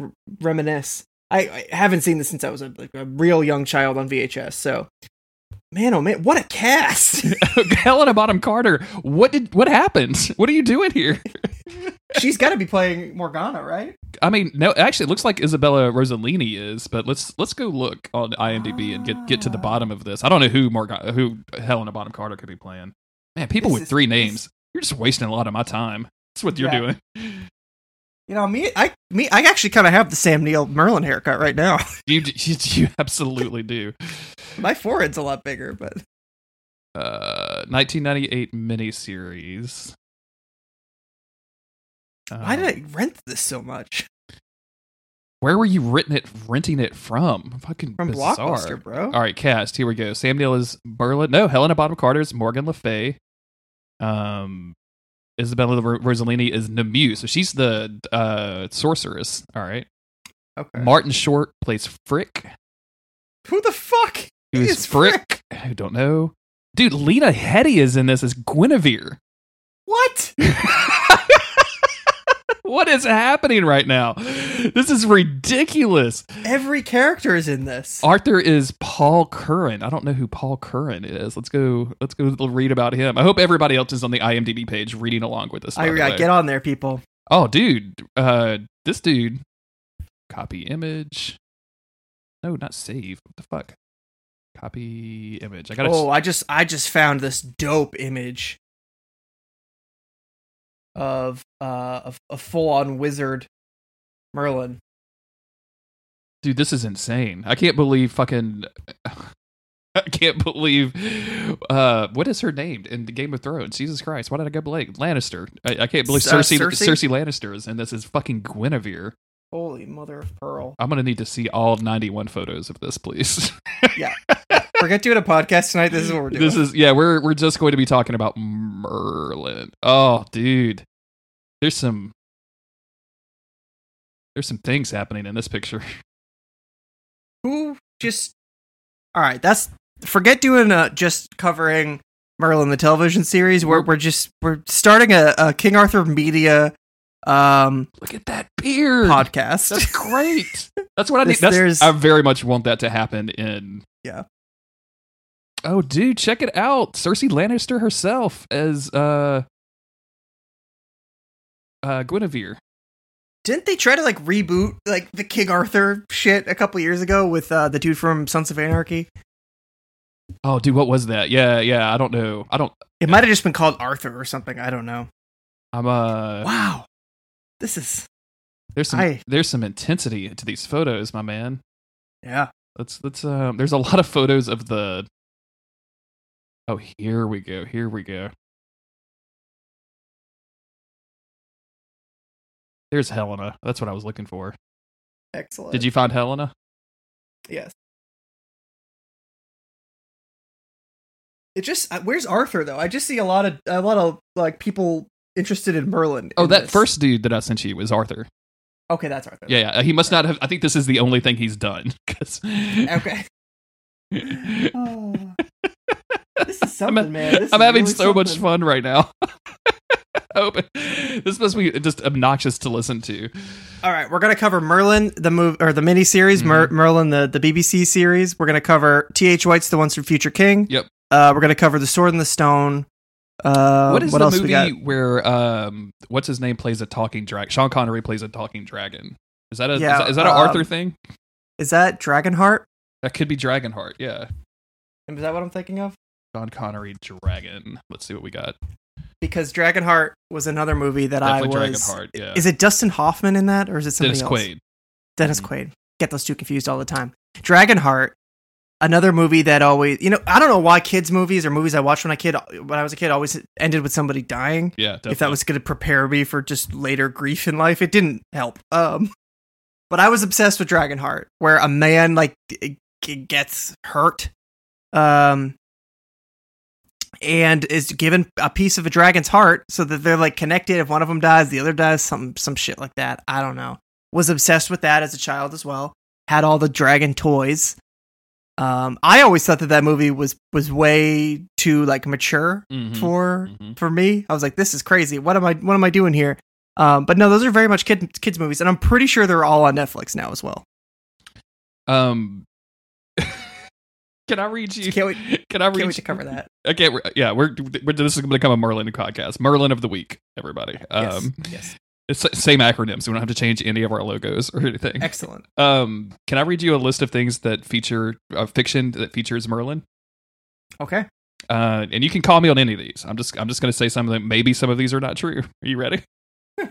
r- reminisce. I, I haven't seen this since I was a, like a real young child on VHS. So, man, oh man, what a cast! Helena Bottom Carter, what did what happened? What are you doing here? She's got to be playing Morgana, right? I mean, no, actually, it looks like Isabella Rossellini is, but let's let's go look on IMDb and get get to the bottom of this. I don't know who Morgan, who Helena Bottom Carter could be playing. Man, people This with is- three this- names, you're just wasting a lot of my time. That's what you're Yeah. doing. You know, me, I, me, I actually kind of have the Sam Neill Merlin haircut right now. You you, you absolutely do. My forehead's a lot bigger, but Uh, 1998 miniseries. why Um, did I rent this so much Where were you renting it? Renting it from? Fucking from bizarre. Blockbuster, bro? All right, cast. Here we go. Sam Neill is Merlin. No, Helena Bonham Carter is Morgan Le Fay. Um, Isabella Ro- Rossellini is Nimue. So she's the uh, sorceress. All right. Okay. Martin Short plays Frick. Who the fuck? Who's is Frick? I don't know. Dude, Lena Headey is in this as Guinevere. What? what is happening right now? This is ridiculous. Every character is in this. Arthur is Paul Curran. I don't know who Paul Curran is. Let's go. Let's go read about him. I hope everybody else is on the IMDb page reading along with us. I, I get on there, people. Oh, dude. Uh, this dude. Copy image. No, not save. What the fuck? Copy image. I gotta. Oh, I just I just found this dope image of uh a full on wizard Merlin. dude, this is insane. I can't believe fucking. I can't believe. Uh, what is her name in the Game of Thrones? Jesus Christ! Why did I go blank? Lannister. I, I can't believe Uh, Cersei. Cersei? Cersei Lannister is, and this is fucking Guinevere. Holy mother of pearl. I'm gonna need to see all 91 photos of this, please. Forget doing a podcast tonight. This is what we're doing. this is yeah. We're we're just going to be talking about Merlin. Oh, dude, there's some there's some things happening in this picture. who just all right that's forget doing uh just covering merlin the television series we're, we're just we're starting a, a king arthur media um Look at that beard. podcast That's great. That's what I need. This- That's, I very much want that to happen in. Yeah. Oh, dude, check it out. Cersei Lannister herself as uh, uh, Guinevere. didn't they try to like reboot like the king arthur shit a couple years ago with uh the dude from sons of anarchy Oh, dude, what was that? Yeah, yeah. I don't know. I don't. it might have just been called arthur or something i don't know I'm uh. wow this is There's some. I- There's some intensity to these photos, my man. yeah Let's let's um. There's a lot of photos of the. Oh, here we go. Here we go. There's Helena. That's what I was looking for. excellent Did you find Helena? yes it just uh, where's arthur though i just see a lot of a lot of like people interested in merlin Oh, in that this. first dude that I sent you was Arthur. okay that's arthur Yeah, yeah. He must not have. I think this is the only thing he's done. okay Oh. This is something I'm, man this I'm having really so much fun right now. Hope this must be just obnoxious to listen to. all right we're gonna cover merlin the move or the mini series Mm-hmm. merlin the, the bbc series we're gonna cover T.H. White's the ones from future king Yep. uh we're gonna cover the sword and the stone uh what is what the else movie where um what's his name plays a talking dragon? Sean Connery plays a talking dragon. Is that a is that, is that an um, Arthur thing? is that dragonheart That could be Dragonheart. Yeah, is that what i'm thinking of Sean Connery dragon. Let's see what we got. because dragonheart was another movie that Definitely i was Dragonheart. Yeah, is it dustin hoffman in that or is it somebody Dennis else Quaid. Dennis Mhm. Quaid. Get those two confused all the time. Dragonheart, another movie that always, you know, I don't know why kids' movies or movies I watched when I kid when I was a kid always ended with somebody dying. Yeah, definitely. If that was going to prepare me for just later grief in life, it didn't help. Um, but I was obsessed with Dragonheart, where a man like gets hurt, um, and is given a piece of a dragon's heart so that they're like connected. If one of them dies, the other dies. Some some shit like that. I don't know. Was obsessed with that as a child as well. Had all the dragon toys. Um, I always thought that that movie was was way too like mature Mhm. for Mhm. for me. I was like, this is crazy. What am I what am I doing here? Um, but no, those are very much kid, kids movies, and I'm pretty sure they're all on Netflix now as well. Um, can I read you? Can't wait, Can I read? can't wait to cover that. Okay, yeah, we're, we're this is going to become a Merlin podcast. Merlin of the week, everybody. Um, yes, yes, it's same acronym, so we don't have to change any of our logos or anything. excellent. Um, can I read you a list of things that feature uh, fiction that features Merlin? Okay, Uh, and you can call me on any of these. I'm just I'm just going to say some of them. Maybe some of these are not true. Are you ready?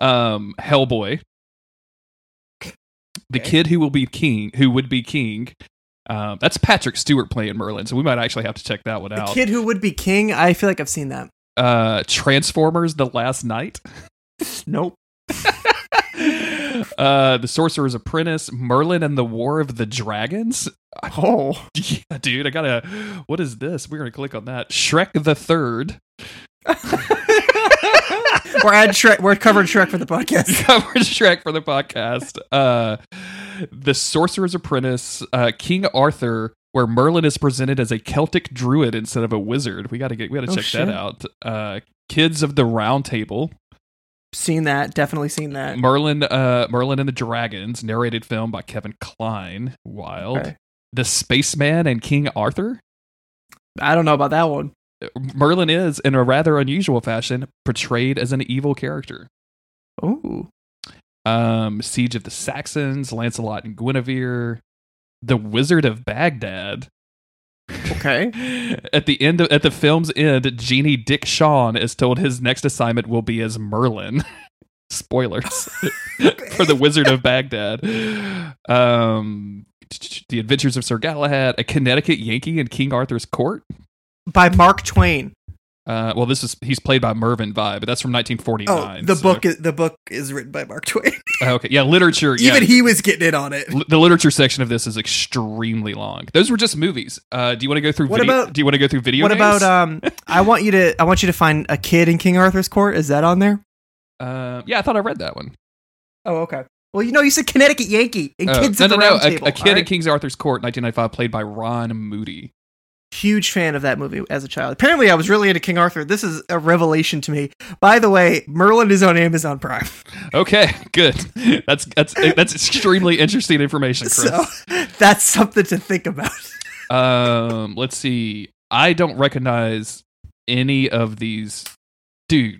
um, Hellboy, the Okay. kid who will be king, who would be king. Um, that's Patrick Stewart playing Merlin, so we might actually have to check that one out. the kid who would be king. I feel like I've seen that. uh, Transformers: The Last Knight. Nope. uh, the Sorcerer's Apprentice, Merlin and the War of the Dragons. Oh, Yeah, dude, I gotta. What is this? We're gonna click on that. Shrek the Third. We're at Shrek. We're covering Shrek for the podcast. Covered Shrek for the podcast. Uh, the Sorcerer's Apprentice, uh, King Arthur, where Merlin is presented as a Celtic druid instead of a wizard. We gotta get. We gotta Oh, check shit. that out. Uh, Kids of the Round Table. seen that. Definitely seen that. Merlin, uh, Merlin and the Dragons, narrated film by Kevin Kline. Wild. Okay. The Spaceman and King Arthur. I don't know about that one. Merlin is, in a rather unusual fashion, portrayed as an evil character. Oh. Um, Siege of the Saxons, Lancelot and Guinevere, The Wizard of Baghdad. Okay. At the end of, at the film's end, genie Dick Shawn is told his next assignment will be as Merlin. Spoilers for the Wizard of Baghdad. Um, the Adventures of Sir Galahad, a Connecticut Yankee in King Arthur's court. By Mark Twain. Uh, well, this is he's played by Mervyn Vi, but that's from 1949. Oh, the so- book is the book is written by Mark Twain. Oh, okay, yeah, literature. yeah. Even he was getting in on it. L- the literature section of this is extremely long. Those were just movies. Uh, do you want to go through? What video, about- Do you want to go through video? What about um? I want you to. I want you to find a kid in King Arthur's court. Is that on there? Uh, yeah, I thought I read that one. Oh, okay. Well, you know, you said Connecticut Yankee and Oh, kids no, at no, the no. round A, table. a kid all in? King Arthur's Court, 1995, played by Ron Moody. Huge fan of that movie as a child. Apparently, I was really into King Arthur. This is a revelation to me. By the way, Merlin is on Amazon Prime. Okay, good. That's that's that's extremely interesting information, Chris. So that's something to think about. Um, let's see. I don't recognize any of these, dude.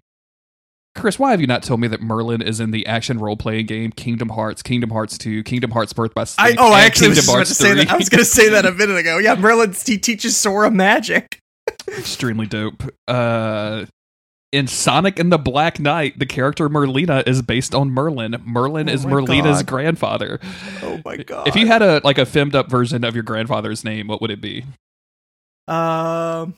Chris, why have you not told me that Merlin is in the action role playing game Kingdom Hearts, Kingdom Hearts 2, Kingdom Hearts Birth by I, Sleep, oh, I actually was Kingdom just about to say that. I was going to say that a minute ago. Yeah, Merlin he teaches Sora magic. extremely dope. Uh, in Sonic and the Black Knight, the character Merlina is based on Merlin. Merlin Oh is Merlina's God. grandfather. Oh my god! If you had a like a femmed up version of your grandfather's name, what would it be? um,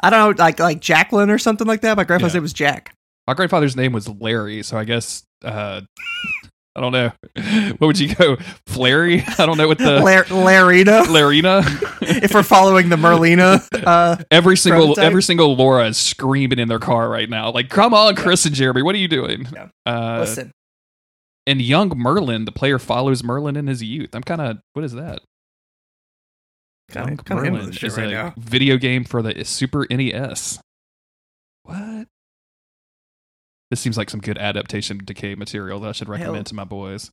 I don't know, like like Jacqueline or something like that. My grandpa's Yeah. name was Jack. My grandfather's name was Larry, so I guess uh, I don't know. What would you go, Flary? I don't know what the Lar- Larina. Larina. if we're following the Merlina, uh, every single Prototype? every single Laura is screaming in their car right now. Like, come on, Chris and Jeremy, what are you doing? Yeah. Uh, listen, and young Merlin, the player follows Merlin in his youth. I'm kind of what is that? kind Young of kind of Merlin is right a now. video game for the Super NES. This seems like some good adaptation decay material that I should recommend Hell. to my boys.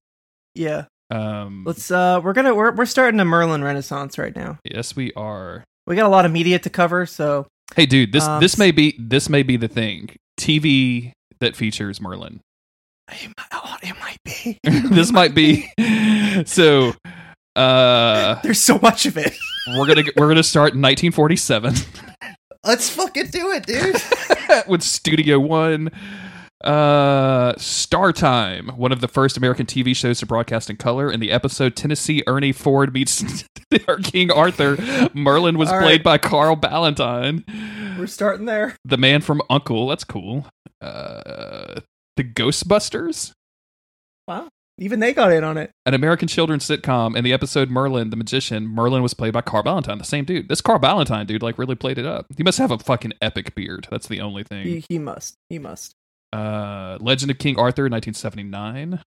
Yeah, Um, let's. Uh, we're gonna we're we're starting a Merlin renaissance right now. yes, we are. We got a lot of media to cover, so Hey, dude, this Um, this may be this may be the thing. TV that features Merlin. it might, oh, it might be. this might be. So, uh, There's so much of it. we're gonna we're gonna start in 1947 Let's fucking do it, dude. with Studio One. Uh, Star Time, one of the first American TV shows to broadcast in color. In the episode Tennessee Ernie Ford meets King Arthur, Merlin was All played right. by Carl Ballantine. We're starting there. The Man from Uncle. That's cool. Uh, the Ghostbusters, Wow. Even they got in on it. an American children's sitcom. In the episode Merlin, the Magician, Merlin was played by Carl Ballantine, the same dude. This Carl Ballantine dude, like, really played it up. He must have a fucking epic beard. That's the only thing. He, he must. He must. Uh, Legend of King Arthur, 1979.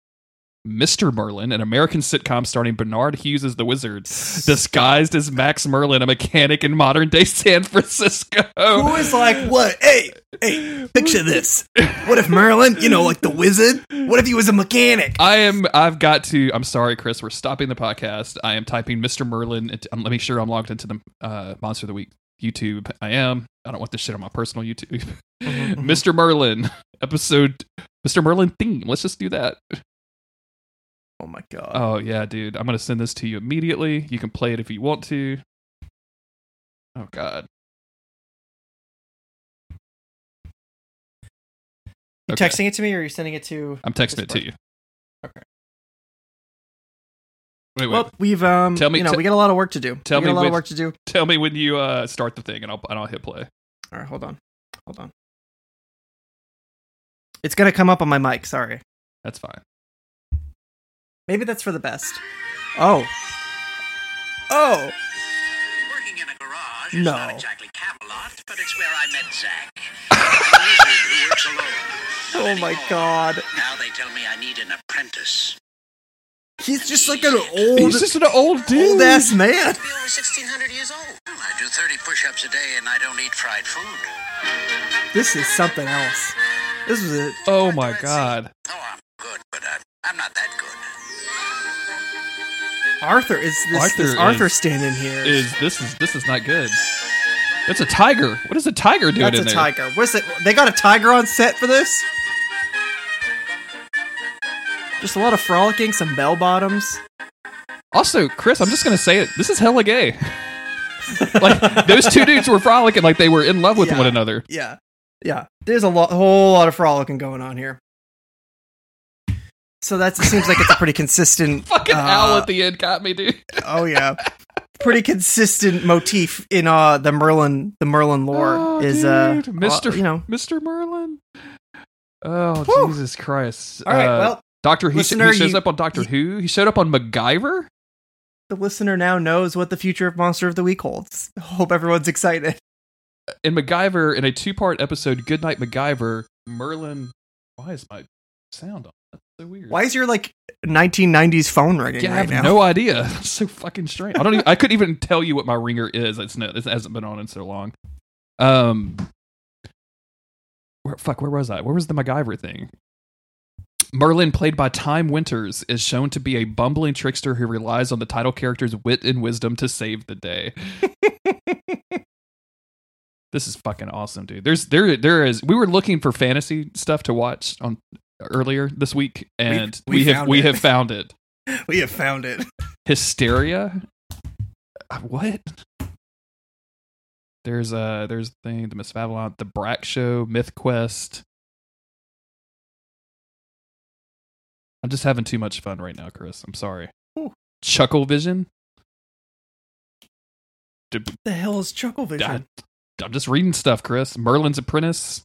Mr. Merlin, an American sitcom starring Barnard Hughes as the wizard, disguised as Max Merlin, a mechanic in modern day San Francisco. Who is like what? Hey, hey, picture this. What if Merlin, you know, like the wizard? What if he was a mechanic? I am. I've got to. I'm sorry, Chris. We're stopping the podcast. I am typing Mr. Merlin. Into, um, let me sure I'm logged into the uh, Monster of the Week YouTube. I am. I don't want this shit on my personal YouTube. Mm-hmm. Mr. Merlin episode. Mr. Merlin theme. Let's just do that. Oh my god. Oh yeah, dude. I'm gonna send this to you immediately. You can play it if you want to. Oh god. you okay. texting it to me or are you sending it to I'm texting it to you. Okay. Wait, wait. Well, we've um Tell me- you know, te- we got a lot of work to do. tell we got me a lot which- of work to do. Tell me when you uh start the thing, and I'll and I'll hit play. All right, hold on. Hold on. It's going to come up on my mic, sorry. That's fine. Maybe that's for the best. Oh. Oh. Working in a garage No. is not exactly Camelot, but it's where I met Zack. a wizard who works alone. Not Oh my god. Now they tell me I need an apprentice. He's just like an old He's just an old dude. old ass man. Be over 1600 years old. I do 30 push-ups a day and I don't eat fried food. This is something else. This is it. Oh my god. Oh, I'm good, but I'm, I'm not that good. Arthur is this Arthur this Arthur is- standing here. Is this is this is not good. It's a tiger. What is a tiger doing That's in a there? tiger. What's it? They got a tiger on set for this. Just a lot of frolicking, some bell bottoms. Also, Chris, I'm just gonna say it. This is hella gay. like those two dudes were frolicking like they were in love with Yeah. one another. Yeah, yeah. There's a lot, whole lot of frolicking going on here. So that seems like it's a pretty consistent. Fucking uh, owl at the end got me, dude. Oh yeah, pretty consistent motif in uh the Merlin the Merlin lore Oh, is uh. Mr. uh, you know. Mr. Merlin. Oh. Jesus Christ! All right, Uh, well, Doctor sh- listener, he shows you- up on Doctor Who. He showed up on MacGyver. the listener now knows what the future of Monster of the Week holds. Hope everyone's excited. in MacGyver in a two-part episode, Good Knight MacGyver. Merlin. Why is my sound on? That's so weird. Why is your like 1990s phone ringing Yeah, I have now? no idea. It's so fucking strange. I don't. Even, I couldn't even tell you what my ringer is. It's no, it hasn't been on in so long. Um, where, fuck, where was I? Where was the MacGyver thing? Merlin, played by Time Winters, is shown to be a bumbling trickster who relies on the title character's wit and wisdom to save the day. this is fucking awesome, dude. There's there there is. We were looking for fantasy stuff to watch on earlier this week, and we we, have found we it. have found it. we have found it. Hysteria. Uh, What? There's uh there's the thing, the Miss Babylon, the Brak Show, Myth Quest. I'm just having too much fun right now, Chris. I'm sorry. Ooh. Chuckle Vision. Did- the hell is Chuckle Vision? I'm just reading stuff, Chris. Merlin's Apprentice.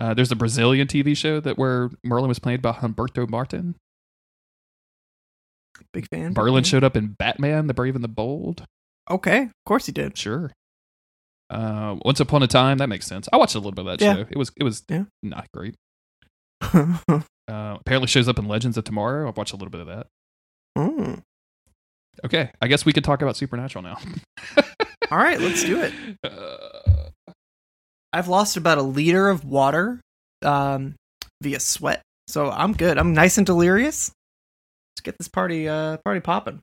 Uh, there's a Brazilian TV show that where Merlin was played by Humberto Martin. Big fan. Merlin showed up in Batman: The Brave and the Bold. Okay, of course he did. Sure. Uh, Once Upon a Time, that makes sense. I watched a little bit of that Yeah. show. It was it was Yeah. not great. Uh, apparently shows up in Legends of Tomorrow. I've watched a little bit of that. Mm. Okay, I guess we could talk about Supernatural now. All right, let's do it. Uh, I've lost about a liter of water um, via sweat, so I'm good. I'm nice and delirious. Let's get this party uh, party popping.